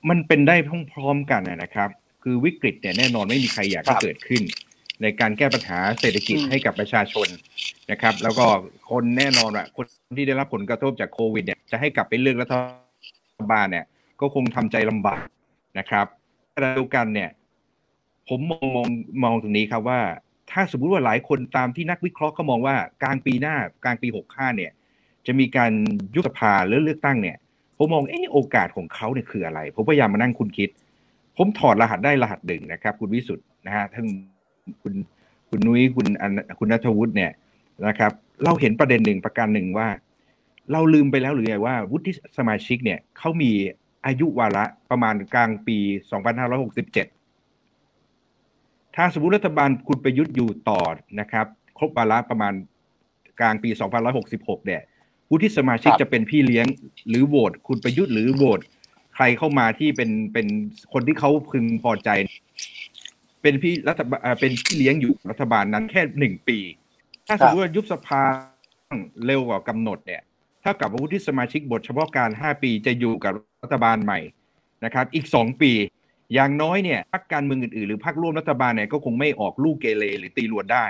มันเป็นได้พร้อมๆกันนะครับ คือวิกฤตเนี่ยแน่นอนไม่มีใครอยากให้ครับเกิดขึ้น ในการแก้ปัญหาเศรษฐกิจอืมให้กับประชาชนนะครับ แล้วก็คนแน่นอนว่าคนที่ได้รับผลกระทบจากโควิดเนี่ยจะให้กลับไปเลือกรัฐบาลเนี่ย ก็คงทำใจลำบากนะครับขณะเดียวกันเนี่ย ผมมองมองมองตรงนี้ครับว่า ถ้าสมมุติว่าหลายคนตามที่นักวิเคราะห์เขามองว่ากลางปีหน้ากลางปีหกห้าเนี่ย จะมีการยุบสภาหรือเลือกตั้งเนี่ย ผมมองเออโอกาสของเขาเนี่ยคืออะไร ผมพยายามมานั่งคุณคิด ผมถอดรหัสได้รหัสหนึ่งนะครับ คุณวิสุทธ์นะฮะทั้ง คุณคุณนุ้ยคุณอันคุณนัทวุฒิเนี่ยนะครับ เราเห็นประเด็นหนึ่งประการหนึ่งว่า เราลืมไปแล้วหรือไงว่า วุฒิสมาชิกเนี่ยเขามีอายุวาระประมาณกลางปี 2567 ถ้าสมมติรัฐบาลคุณประยุทธ์อยู่ต่อนะครับ ครบวาระประมาณกลางปี 2566 เนี่ยวุฒิสมาชิกครับจะเป็นพี่เลี้ยงหรือโหวตคุณประยุทธ์หรือโหวตใครเข้ามาที่เป็นเป็นคนที่เขาพึงพอใจ เป็นพี่รัฐบาลเอ่อเป็นพี่เลี้ยงอยู่รัฐบาลนั้นแค่หนึ่งปี ถ้าสมมติว่ายุบสภาเร็วกว่ากำหนดเนี่ยถ้ากับวุฒิสมาชิกบทเฉพาะการ 5 ปีจะอยู่กับรัฐบาลใหม่นะครับ อีก 2 ปี อย่างน้อยเนี่ยพรรคการเมืองอื่นๆหรือพรรคร่วมรัฐบาลเนี่ยก็คงไม่ออกลูกเกเรหรือตีรวนได้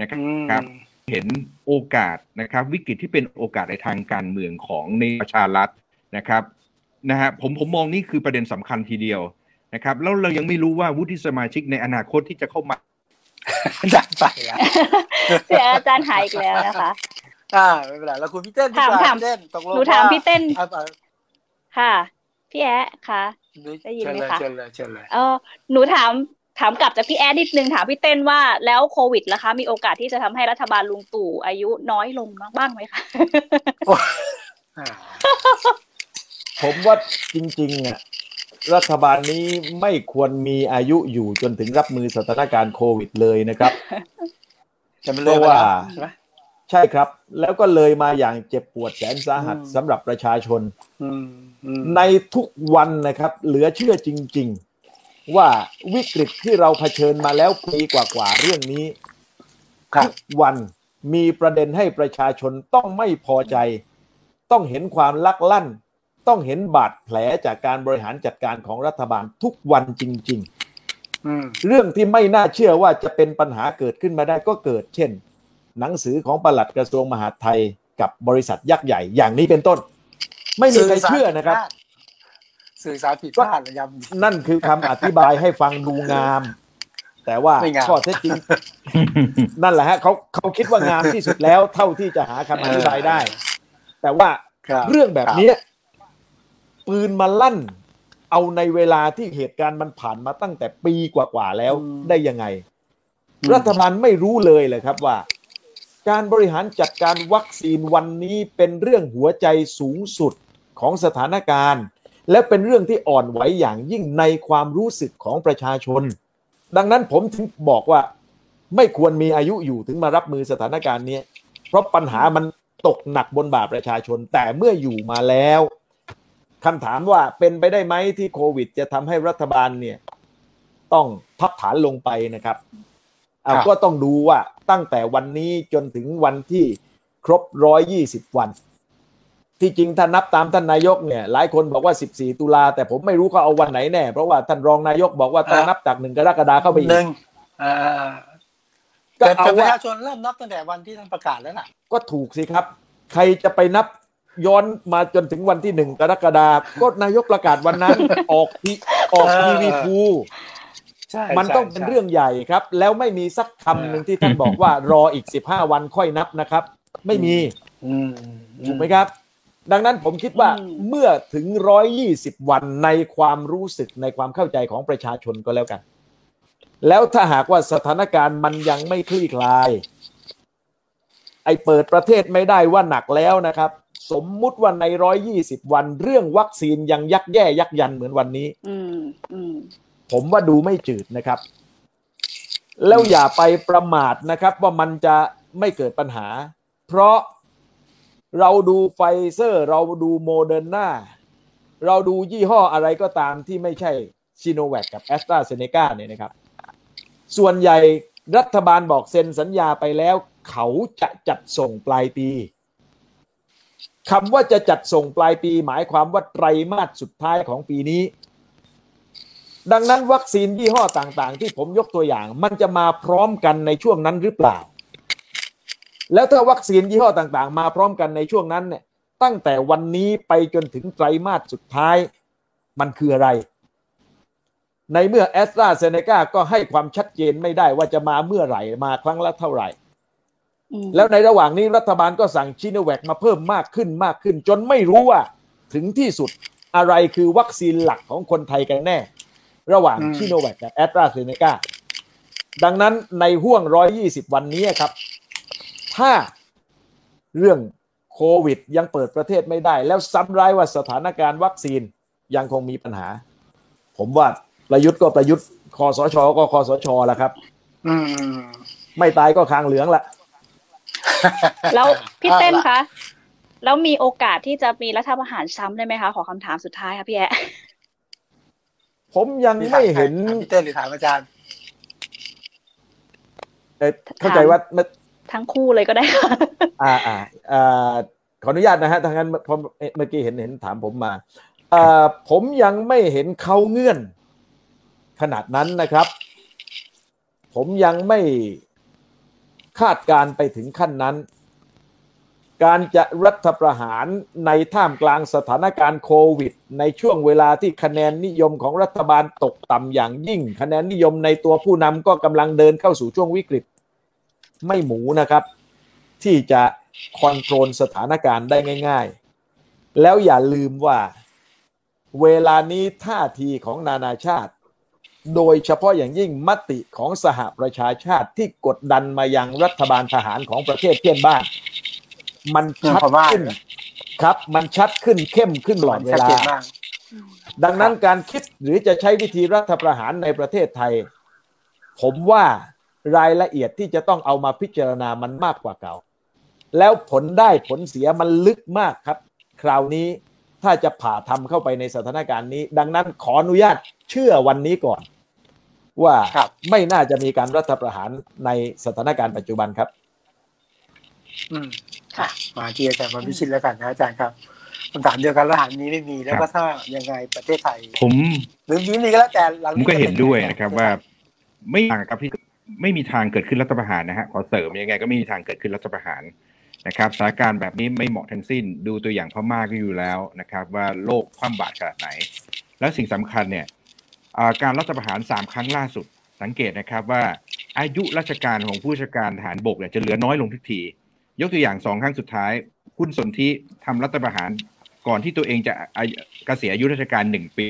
นะครับอืมครับเห็นโอกาสนะครับ วิกฤตที่เป็นโอกาสในทางการเมืองของในประชารัฐนะครับนะฮะผมผมมองนี่คือประเด็นสำคัญทีเดียว นะครับ แล้วเรายังไม่รู้ว่าวุฒิสมาชิกในอนาคตที่จะเข้ามาอาจารย์ไปแล้วเดี๋ยวอาจารย์หายอีกแล้วนะคะอ่าไม่เป็นไรแล้วคุณพี่เต้นดีกว่ถามถามพี่เต้นตกลงหนูถามว่พี่เต้นอะอะค่ะพี่แอ๊ะค่ะได้ยินเชิญไหมเลยคะเชิญเลยเชิญเลยเออหนูถามถามกลับจากพี่แอดนิดนึงถามพี่เต้นว่าแล้วโควิดล่ะคะ มีโอกาสที่จะทำให้รัฐบาลลุงตู่อายุน้อยลงบ้างไหมคะอ่าผมว่าจริงๆอะ รัฐบาลนี้ไม่ควรมีอายุอยู่จนถึงรับมือสถานการณ์โควิดเลยนะครับจะไม่เลยเพราะว่าใช่ไหมใช่ครับ แล้วก็เลยมาอย่างเจ็บปวดแสนสาหัสอืมสำหรับประชาชนอืมอืมในทุกวันนะครับ เหลือเชื่อจริง ๆ ว่าวิกฤตที่เราเผชิญมาแล้วปีกว่าๆเรื่องนี้ครับทุกวันมีประเด็นให้ประชาชนต้องไม่พอใจ ต้องเห็นความลักลั่น ต้องเห็นบาดแผลจากการบริหารจัดการของรัฐบาลทุกวันจริงอืมๆเรื่องที่ไม่น่าเชื่อว่าจะเป็นปัญหาเกิดขึ้นมาได้ก็เกิด เช่น หนังสือของปลัดกระทรวงมหาดไทยกับบริษัทยักษ์ใหญ่อย่างนี้เป็นต้น ไม่มีใครเชื่อนะครับ สื่อสารผิดพลาดระยำนั่นคือคำอธิบายให้ฟังดูงาม แต่ว่าไม่งามข้อเท็จจริง นั่นแหละฮะเขาเขาคิดว่างามที่สุดแล้ว เท่าที่จะหาคำอธิบายได้ แต่ว่าครับเรื่องแบบเนี้ย ปืนมาลั่น เอาในเวลาที่เหตุการณ์มันผ่านมาตั้งแต่ปีกว่าๆแล้วได้ยังไง รัฐบาลไม่รู้เลยเลยครับว่า การบริหารจัดการวัคซีนวันนี้เป็นเรื่องหัวใจสูงสุดของสถานการณ์ และเป็นเรื่องที่อ่อนไหวอย่างยิ่งในความรู้สึกของประชาชน ดังนั้นผมถึงบอกว่า ไม่ควรมีอายุอยู่ถึงมารับมือสถานการณ์นี้เพราะปัญหามันตกหนักบนบ่าประชาชน แต่เมื่ออยู่มาแล้ว คำถามว่าเป็นไปได้ไหมที่โควิด จะทำให้รัฐบาลเนี่ย ต้องพับฐานลงไปนะครับอะครับก็ต้องดูว่าตั้งแต่วันนี้จนถึงวันที่ครบร้อยยี่สิบวัน ที่จริงถ้านับตามท่านนายกเนี่ยหลายคนบอกว่า 14 ตุลาแต่ผมไม่รู้เขาเอาวันไหนแน่ เพราะว่าท่านรองนายกบอกว่าต้องนับจากหนึ่งกรกฎาคมเข้าไปอีหนึ่กงอ่าก็แต่เอาแต่ประว่าชาชนเริ่มนับตั้งแต่วันที่ท่านประกาศแล้วล่ะ ก็ถูกสิครับ ใครจะไปนับ ย้อนมาจนถึงวันที่หนึ่งกรกฎาคมก็นายกประกาศวันนั้น ออกทีออกเออทีวีภูใช่มันต้องเป็นเรื่องใหญ่ครับ แล้วไม่มีสักคำหนึ่งที่ท่านบอกว่ารออีก15วันค่อยนับนะครับ ไม่มีอืมถูกไหมครับ ดังนั้นผมคิดว่าอืมเมื่อถึง120วันในความรู้สึกในความเข้าใจของประชาชนก็แล้วกัน แล้วถ้าหากว่าสถานการณ์มันยังไม่คลี่คลาย ไอ้เปิดประเทศไม่ได้ว่าหนักแล้วนะครับ สมมุติว่าใน120วัน เรื่องวัคซีนยังยักแย่ยักยันเหมือนวันนี้อืมอืมผมว่าดูไม่จืดนะครับ แล้วอย่าไปประมาทนะครับ ว่ามันจะไม่เกิดปัญหา เพราะเราดูไฟเซอร์ เราดูโมเดอร์นาเราดูยี่ห้ออะไรก็ตามที่ไม่ใช่ซีโนแวคกับแอสตราเซเนกาเนี่ยนะครับ ส่วนใหญ่รัฐบาลบอกเซ็นสัญญาไปแล้ว เขาจะจัดส่งปลายปี คำว่าจะจัดส่งปลายปีหมายความว่าไตรมาสสุดท้ายของปีนี้ ดังนั้นวัคซีนยี่ห้อต่างๆ ที่ผมยกตัวอย่าง มันจะมาพร้อมกันในช่วงนั้นหรือเปล่า แล้วถ้าวัคซีนยี่ห้อต่างๆ มาพร้อมกันในช่วงนั้นเนี่ยตั้งแต่วันนี้ไปจนถึงไตรมาสสุดท้ายมันคืออะไร ในเมื่อแอสตราเซเนกาก็ให้ความชัดเจนไม่ได้ว่าจะมาเมื่อไหร่มาครั้งละเท่าไหร่ แล้วในระหว่างนี้รัฐบาลก็สั่งชิโนแวคมาเพิ่มมากขึ้นมากขึ้น จนไม่รู้ว่าถึงที่สุดอะไรคือวัคซีนหลักของคนไทยกันแน่ ระหว่างอืมชิโนแวคกับแอสตราเซเนกาดังนั้นในห่วง 120 วันนี้ครับ ถ้าเรื่องโควิดยังเปิดประเทศไม่ได้ แล้วซ้ำร้ายว่าสถานการณ์วัคซีนยังคงมีปัญหา ผมว่าประยุทธ์ก็ประยุทธ์คอสช ก็คอสชละครับอืมไม่ตายก็คางเหลืองละ แล้วพี่เต้นอาล่ะคะแล้วมีโอกาสที่จะมีรัฐประหารซ้ำได้ไหมคะ ขอคำถามสุดท้ายค่ะพี่แอะผมยังไม่เห็นถามพี่เต้นหรือถามอาจารย์เอ่อเข้าใจว่าเมื่อทั้งคู่เลยก็ได้ค่ะ อ่าอ่าอ่าขออนุญาตนะฮะทางนั้นเพราะเมื่อกี้เห็นเห็นถามผมมาอ่าผมยังไม่เห็นเขาเงื่อน ขนาดนั้นนะครับ ผมยังไม่ คาดการ์ไปถึงขั้นนั้น การจะรัฐประหารในท่ามกลางสถานการณ์โควิด ในช่วงเวลาที่คะแนนนิยมของรัฐบาลตกต่ำอย่างยิ่ง คะแนนนิยมในตัวผู้นำก็กำลังเดินเข้าสู่ช่วงวิกฤต ไม่หมูนะครับ ที่จะคอนโทรลสถานการณ์ได้ง่าย ๆ แล้วอย่าลืมว่าเวลานี้ท่าทีของนานาชาติ โดยเฉพาะอย่างยิ่งมติของสหประชาชาติที่กดดันมายังรัฐบาลทหารของประเทศเพื่อนบ้าน มันชัดพม่าขึ้นครับ มันชัดขึ้นเข้มขึ้นตลอดเวชัดลาเจนมากดังนั้นการคิดหรือจะใช้วิธีรัฐประหารในประเทศไทย ผมว่ารายละเอียดที่จะต้องเอามาพิจารณามันมากกว่าเก่า แล้วผลได้ผลเสียมันลึกมากครับ คราวนี้ ถ้าจะผ่าทำเข้าไปในสถานการณ์นี้ ดังนั้นขออนุญาตเชื่อวันนี้ก่อน ว่าครับไม่น่าจะมีการรัฐประหารในสถานการณ์ปัจจุบันครับ อืมค่ะ มาที่อาจารย์วันพิชิตแล้วกันนะอาจารย์ครับคำถามเดียวกันรหัสนี้ไม่มีแล้วก็ถ้ายังไงประเทศไทย ผมหรือนี้มีก็แล้วแต่หลังผมก็เห็นด้วยนะครับว่า ไม่ต่างกับที่ไม่มีทางเกิดขึ้นรัฐประหารนะฮะขอเสริมยังไง ก็ไม่มีทางเกิดขึ้นรัฐประหาร นะครับสถานการณ์แบบนี้ไม่เหมาะทั้งสิ้น ดูตัวอย่างพม่าก็อยู่แล้วนะครับ ว่าโลกคว่ำบาตรขนาดไหน และสิ่งสำคัญเนี่ยอ่าการรัฐประหารสามครั้งล่าสุด สังเกตนะครับว่าอายุราชการของผู้ราชการทหารบกเนี่ยจะเหลือน้อยลงทุกที ยกตัวอย่างสองครั้งสุดท้ายคุณสนธิทำรัฐประหารก่อนที่ตัวเองจะอายุเกษียณอายุราชการหนึ่งปี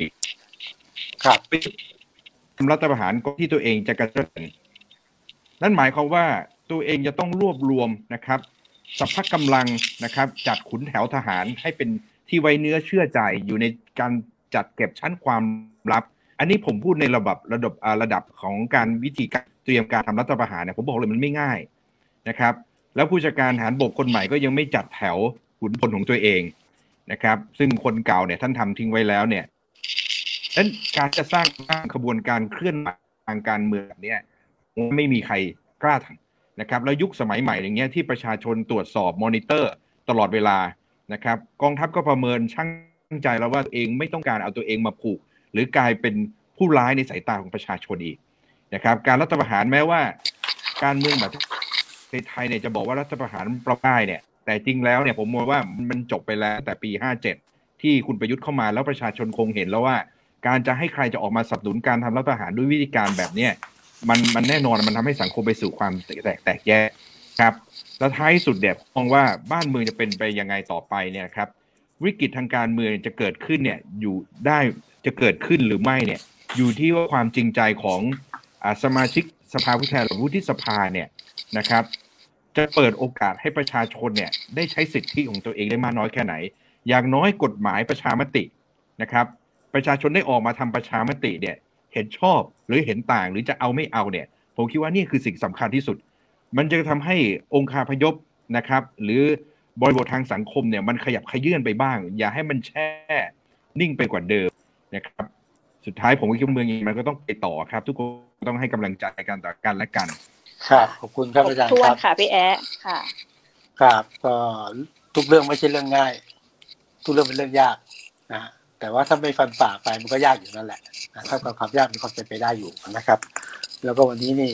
ครับทำรัฐประหารก่อนที่ตัวเองจะเกษียณนั่นหมายความว่าตัวเองจะต้องรวบรวมนะครับ สัพพะกำลังนะครับ จัดขุนแถวทหารให้เป็นที่ไว้เนื้อเชื่อใจอยู่ในการจัดเก็บชั้นความลับ อันนี้ผมพูดในระดับระดับระดับของการวิธีการเตรียมการทำรัฐประหารเนี่ยผมบอกเลยมันไม่ง่ายนะครับ แล้วผู้จัดการทหารบกคนใหม่ก็ยังไม่จัดแถวขุนพลของตัวเองนะครับ ซึ่งคนเก่าเนี่ยท่านทำทิ้งไว้แล้วเนี่ยนั้นการจะสร้างขบวนการเคลื่อนทางการเมืองเนี้ยไม่มีใครกล้าทำ นะครับแล้วยุคสมัยใหม่อย่างเงี้ยที่ประชาชนตรวจสอบมอนิเตอร์ตลอดเวลานะครับกองทัพก็ประเมินช่างใจแล้วว่าเองไม่ต้องการเอาตัวเองมาผูก หรือกลายเป็นผู้ร้ายในสายตาของประชาชนอีกนะครับการรัฐประหารแม้ว่า การเมืองแบบในไทยเนี่ยจะบอกว่ารัฐประหารประได้เนี่ยแต่จริงแล้วเนี่ยผมมองว่ามันจบไปแล้วแต่ปี 57 ที่คุณประยุทธ์เข้ามาแล้วประชาชนคงเห็นแล้วว่า การจะให้ใครจะออกมาสนับสนุนการทำรัฐประหารด้วยวิธีการแบบเนี้ย มันมันแน่นอนมันทำให้สังคมไปสู่ความแตกแตกแยกครับ แล้วท้ายสุดเนี่ยมองว่าบ้านเมืองจะเป็นไปยังไงต่อไปเนี่ยครับ วิกฤตทางการเมืองจะเกิดขึ้นเนี่ยอยู่ได้จะเกิดขึ้นหรือไม่เนี่ยอยู่ที่ว่าความจริงใจของอสมาชิกสภาผู้แทนหรือวุฒิสภาเนี่ยนะครับ จะเปิดโอกาสให้ประชาชนเนี่ยได้ใช้สิทธิของตัวเองได้มากน้อยแค่ไหน อย่างน้อยกฎหมายประชามตินะครับ ประชาชนได้ออกมาทำประชามติเนี่ย เห็นชอบหรือเห็นต่างหรือจะเอาไม่เอาเนี่ย ผมคิดว่านี่คือสิ่งสำคัญที่สุด มันจะทำให้องค์คาพยพนะครับ หรือบริบททางสังคมเนี่ยมันขยับขยื่นไปบ้าง อย่าให้มันแช่นิ่งไปกว่าเดิมนะครับ สุดท้ายผมคิดว่าเมืองนี้มันก็ต้องไปต่อครับ ทุกคนต้องให้กำลังใจกันต่อกันและกันครับขอบคุณครับอาจารย์ทวคนรับค่ะพี่แอะค่ะครับก็ทุกเรื่องไม่ใช่เรื่องง่าย ทุกเรื่องเป็นเรื่องยากนะ แต่ว่าถ้าไม่ฟันฝ่าไปมันก็ยากอยู่นั่นแหละนะถ้ากับความยากมีความเป็นไปได้อยู่นะครับ แล้วก็วันนี้นี่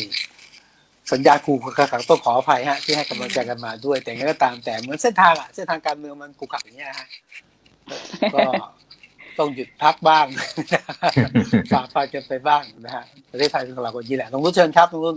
สัญญาครูขังต้องขออภัยฮะที่ให้กำลังใจกันมาด้วย แต่ยังไงก็ตามแต่เหมือนเส้นทางอะเส้นทางการเมืองมันขรุขระอย่างเงี้ยฮะก็ต้องหยุดพักบ้างฝ่าฟันกันไปบ้างนะฮะประเทศไทยเป็นของเราคนนี้แหละต้องรู้นเชิญครับตรงนู้น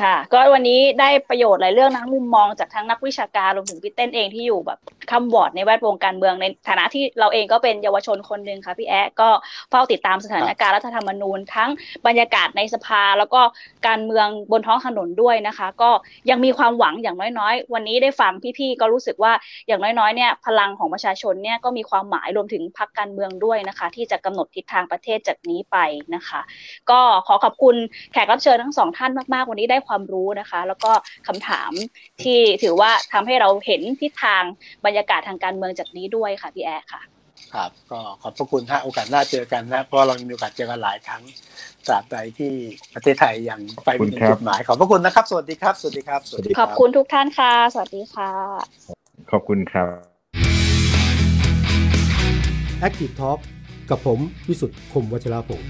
ค่ะ ก็วันนี้ได้ประโยชน์หลายเรื่องทั้งมุมมองจากทั้งนักวิชาการรวมถึงพี่เต้นเองที่อยู่แบบคำวอร์ดในแวดวงการเมืองในฐานะที่เราเองก็เป็นเยาวชนคนหนึ่งค่ะพี่แอ๊ะก็เฝ้าติดตามสถานการณ์รัฐธรรมนูญ ทั้งบรรยากาศในสภาแล้วก็การเมืองบนท้องถนนด้วยนะคะ ก็ยังมีความหวังอย่างน้อยๆ วันนี้ได้ฟังพี่ๆก็รู้สึกว่าอย่างน้อยๆเนี่ยพลังของประชาชนเนี่ยก็มีความหมายรวมถึงพรรคการเมืองด้วยนะคะ ที่จะกำหนดทิศทางประเทศจากนี้ไปนะคะ ก็ขอขอบคุณแขกรับเชิญทั้งสองท่านมากๆวันนี้ได้ความรู้นะคะ แล้วก็คำถามที่ถือว่าทำให้เราเห็นทิศทางบรรยากาศทางการเมืองจากนี้ด้วยค่ะพี่แอร์ค่ะครับก็ขอบพระคุณฮะโอกาสหน้าเจอกันนะเพราะเรามีโอกาสเจอกันหลายครั้งตราบใดที่ประเทศไทยยังไปไม่ถึงจุดหมาย ขอบพระคุณนะครับ สวัสดีครับ สวัสดีครับสวัสดีขอบคุณทุกท่านค่ะ สวัสดีค่ะ ขอบคุณครับ Active Talk กับผมวิสุทธ์คมวัชราภงศ์